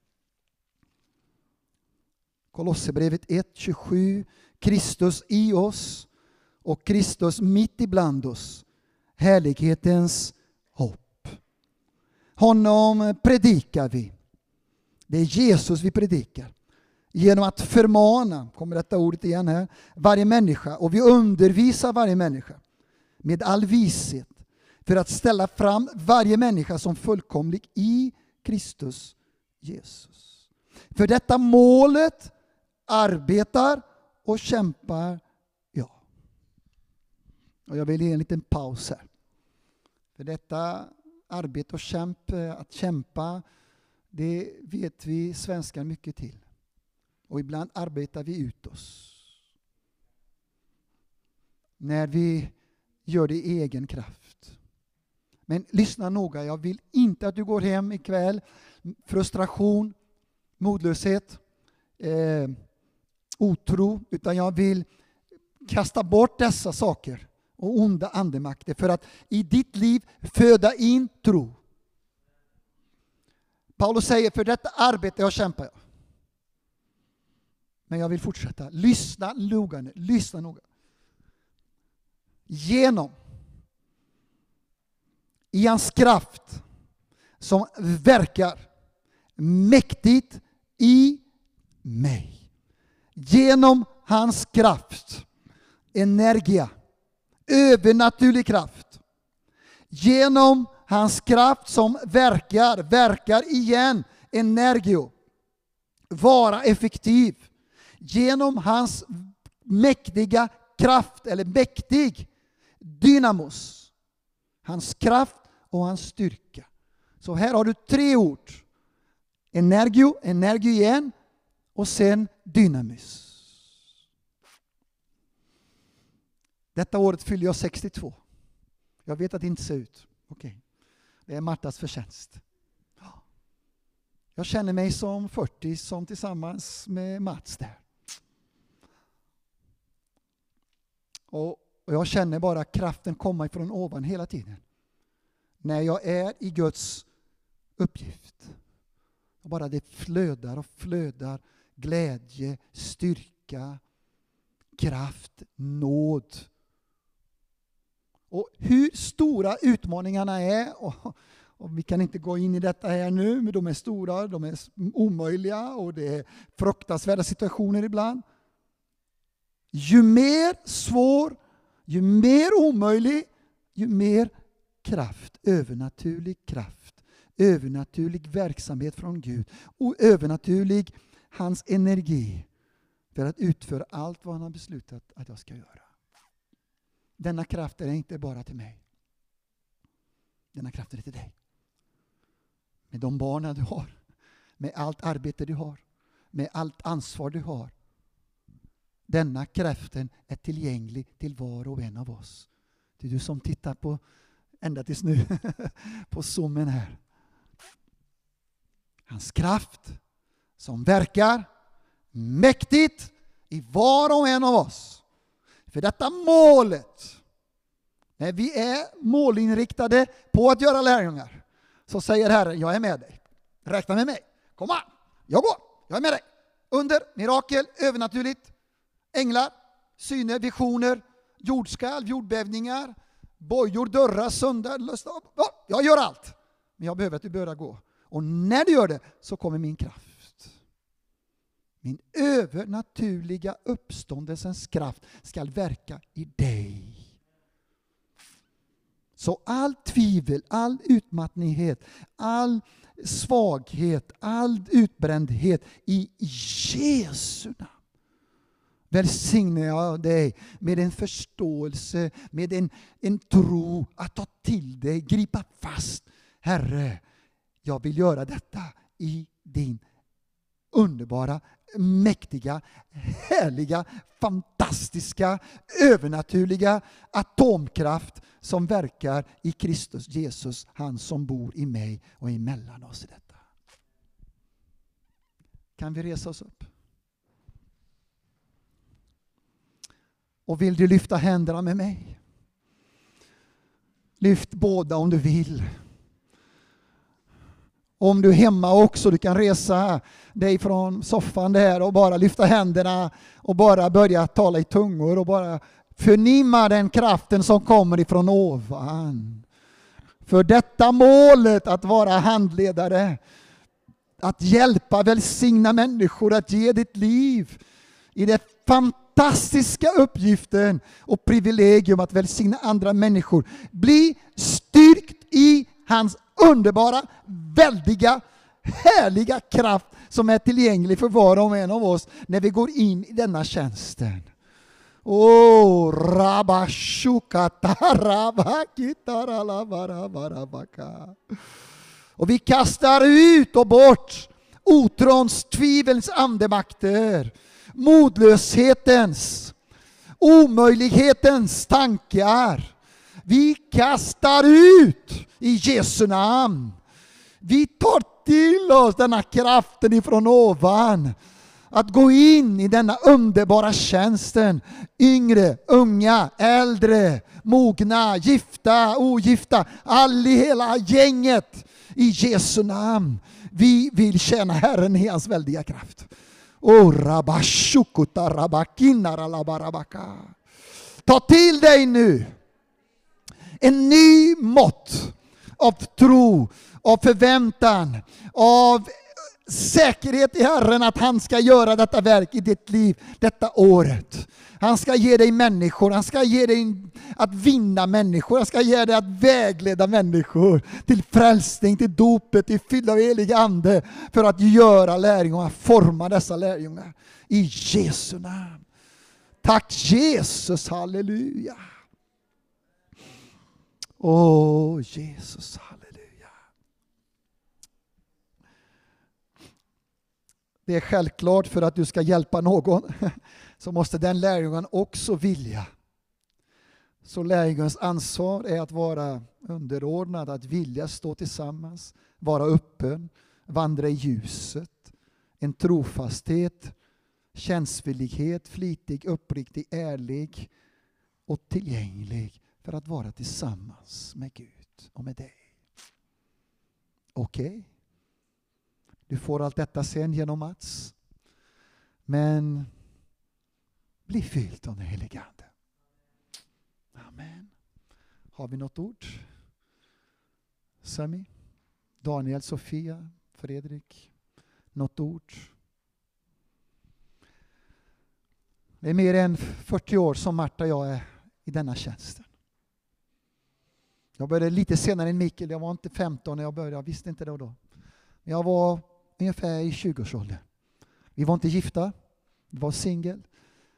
Kolosserbrevet 1, 27. Kristus i oss och Kristus mitt ibland oss. Härlighetens hopp. Honom predikar vi. Det är Jesus vi predikar. Genom att förmana, kommer detta ordet igen här, varje människa. Och vi undervisar varje människa med all vishet för att ställa fram varje människa som fullkomlig i Kristus Jesus. För detta målet arbetar och kämpar. Och jag vill ge en liten paus här. För detta arbete och kämp, eh, att kämpa, det vet vi svenskar mycket till. Och ibland arbetar vi ut oss. När vi gör det i egen kraft. Men lyssna noga, jag vill inte att du går hem ikväll frustration, modlöshet, eh, otro, utan jag vill kasta bort dessa saker och onda andemakter för att i ditt liv föda in tro. Paulus säger, för detta arbete jag kämpar jag. Men jag vill fortsätta. Lyssna noga nu, lyssna noga. Genom i hans kraft som verkar mäktigt i mig. Genom hans kraft, energia, övernaturlig kraft. Genom hans kraft som verkar, verkar igen, energio. Vara effektiv. Genom hans mäktiga kraft, eller mäktig, dynamos. Hans kraft och hans styrka. Så här har du tre ord. Energio, energio igen och sen dynamis. Detta året fyller jag 62. Jag vet att det inte ser ut. Okej. Okay. Det är Martas förtjänst. Jag känner mig som 40 som tillsammans med Mats där. Och jag känner bara kraften komma ifrån ovan hela tiden. När jag är i Guds uppgift. Och bara det flödar och flödar glädje, styrka, kraft, nåd. Och hur stora utmaningarna är, och, och, vi kan inte gå in i detta här nu, men de är stora, de är omöjliga och det är fruktansvärda situationer ibland. Ju mer svår, ju mer omöjlig, ju mer kraft, övernaturlig kraft, övernaturlig verksamhet från Gud och övernaturlig hans energi för att utföra allt vad han har beslutat att jag ska göra. Denna kraft är inte bara till mig. Denna kraft är till dig. Med de barnen du har, med allt arbete du har, med allt ansvar du har. Denna kraften är tillgänglig till var och en av oss. Det är du som tittar på ända tills nu på zoomen här. Hans kraft som verkar mäktigt i var och en av oss. För detta målet, när vi är målinriktade på att göra lärjungar, så säger Herren, jag är med dig. Räkna med mig. Kom an, jag går, jag är med dig. Under, mirakel, övernaturligt, änglar, syner, visioner, jordskalv, jordbävningar, bojor, dörrar, sönder, Jag gör allt. Men jag behöver att du börjar gå. Och när du gör det så kommer min kraft. Min övernaturliga uppståndelsens kraft skall verka i dig. Så all tvivel, all utmattninghet, all svaghet, all utbrändhet i Jesu namn välsignar jag dig med en förståelse, med en, en tro att ta till dig, gripa fast. Herre, jag vill göra detta i din underbara mäktiga, härliga, fantastiska, övernaturliga atomkraft som verkar i Kristus Jesus, han som bor i mig och emellan oss i detta. Kan vi resa oss upp? Och vill du lyfta händerna med mig? Lyft båda om du vill. Om du är hemma också, du kan resa dig från soffan där och bara lyfta händerna och bara börja tala i tungor och bara förnimma den kraften som kommer ifrån ovan. För detta målet att vara handledare, att hjälpa, välsigna människor, att ge ditt liv i den fantastiska uppgiften och privilegium att välsigna andra människor. Bli styrkt i hans underbara, väldiga, härliga kraft som är tillgänglig för var och en av oss när vi går in i denna tjänsten. Oh, Och vi kastar ut och bort otrons, tvivelns andemakter, modlöshetens, omöjlighetens tankar. Vi kastar ut i Jesu namn. Vi tar till oss denna kraften ifrån ovan. Att gå in i denna underbara tjänsten. Yngre, unga, äldre, mogna, gifta, ogifta. All i hela gänget i Jesu namn. Vi vill tjäna Herren i hans väldiga kraft. Ta till dig nu en ny mått av tro, av förväntan, av säkerhet i Herren att han ska göra detta verk i ditt liv detta året. Han ska ge dig människor, han ska ge dig att vinna människor, han ska ge dig att vägleda människor till frälsning, till dopet, till fylla av helig ande för att göra lärjungar, forma dessa lärjungar. I Jesu namn. Tack Jesus, halleluja. Åh Jesus, halleluja. Det är självklart för att du ska hjälpa någon så måste den lärjungen också vilja. Så lärjungens ansvar är att vara underordnad, att vilja stå tillsammans, vara öppen, vandra i ljuset, en trofasthet, känslighet, flitig, uppriktig, ärlig och tillgänglig för att vara tillsammans med Gud och med dig. Okej? Okay. Du får allt detta sen genom Mats. Men bli fylld av den helige Ande. Amen. Har vi något ord? Sami? Daniel, Sofia, Fredrik? Något ord? Det är mer än 40 år som Marta och jag är i denna tjänsten. Jag började lite senare än Mikael, jag var inte 15 när jag började, jag visste inte det då. Jag var ungefär i 20-årsåldern. Vi var inte gifta, vi var singel.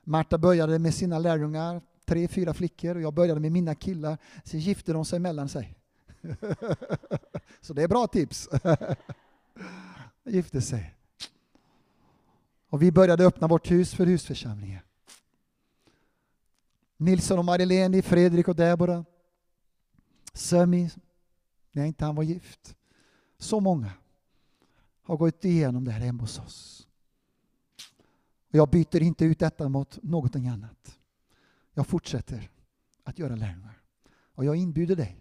Marta började med sina lärjungar, tre, fyra flickor, och jag började med mina killar. Sen gifte de sig mellan sig. Så det är bra tips. gifte sig. Och vi började öppna vårt hus för husförsamlingen. Nilsson och Marilene, Fredrik och Deborah. Sami, när inte han var gift. Så många har gått igenom det här hemma hos oss. Och jag byter inte ut detta mot någonting annat. Jag fortsätter att göra lärjungar. Och jag inbjuder dig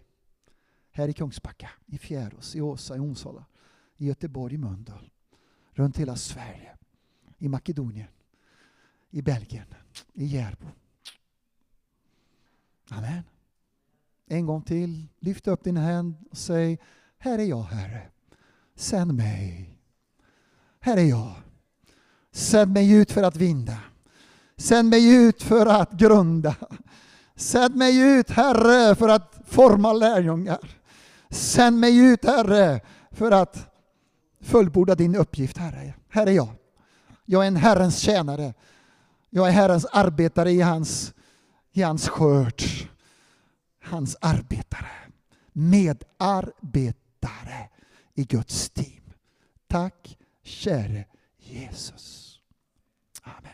här i Kungsbacka, i Fjärås, i Åsa, i Onsala, i Göteborg, i Mölndal, runt hela Sverige, i Makedonien, i Belgien, i Järbo. Amen. En gång till, lyft upp din hand och säg Här är jag Herre, sänd mig. Här är jag. Sänd mig ut för att vinda. Sänd mig ut för att grunda. Sänd mig ut Herre för att forma lärjungar. Sänd mig ut Herre för att fullborda din uppgift Herre. Här är jag. Jag är en Herrens tjänare. Jag är Herrens arbetare i hans, i hans skörd. Hans arbetare. Medarbetare i Guds team. Tack käre Jesus. Amen.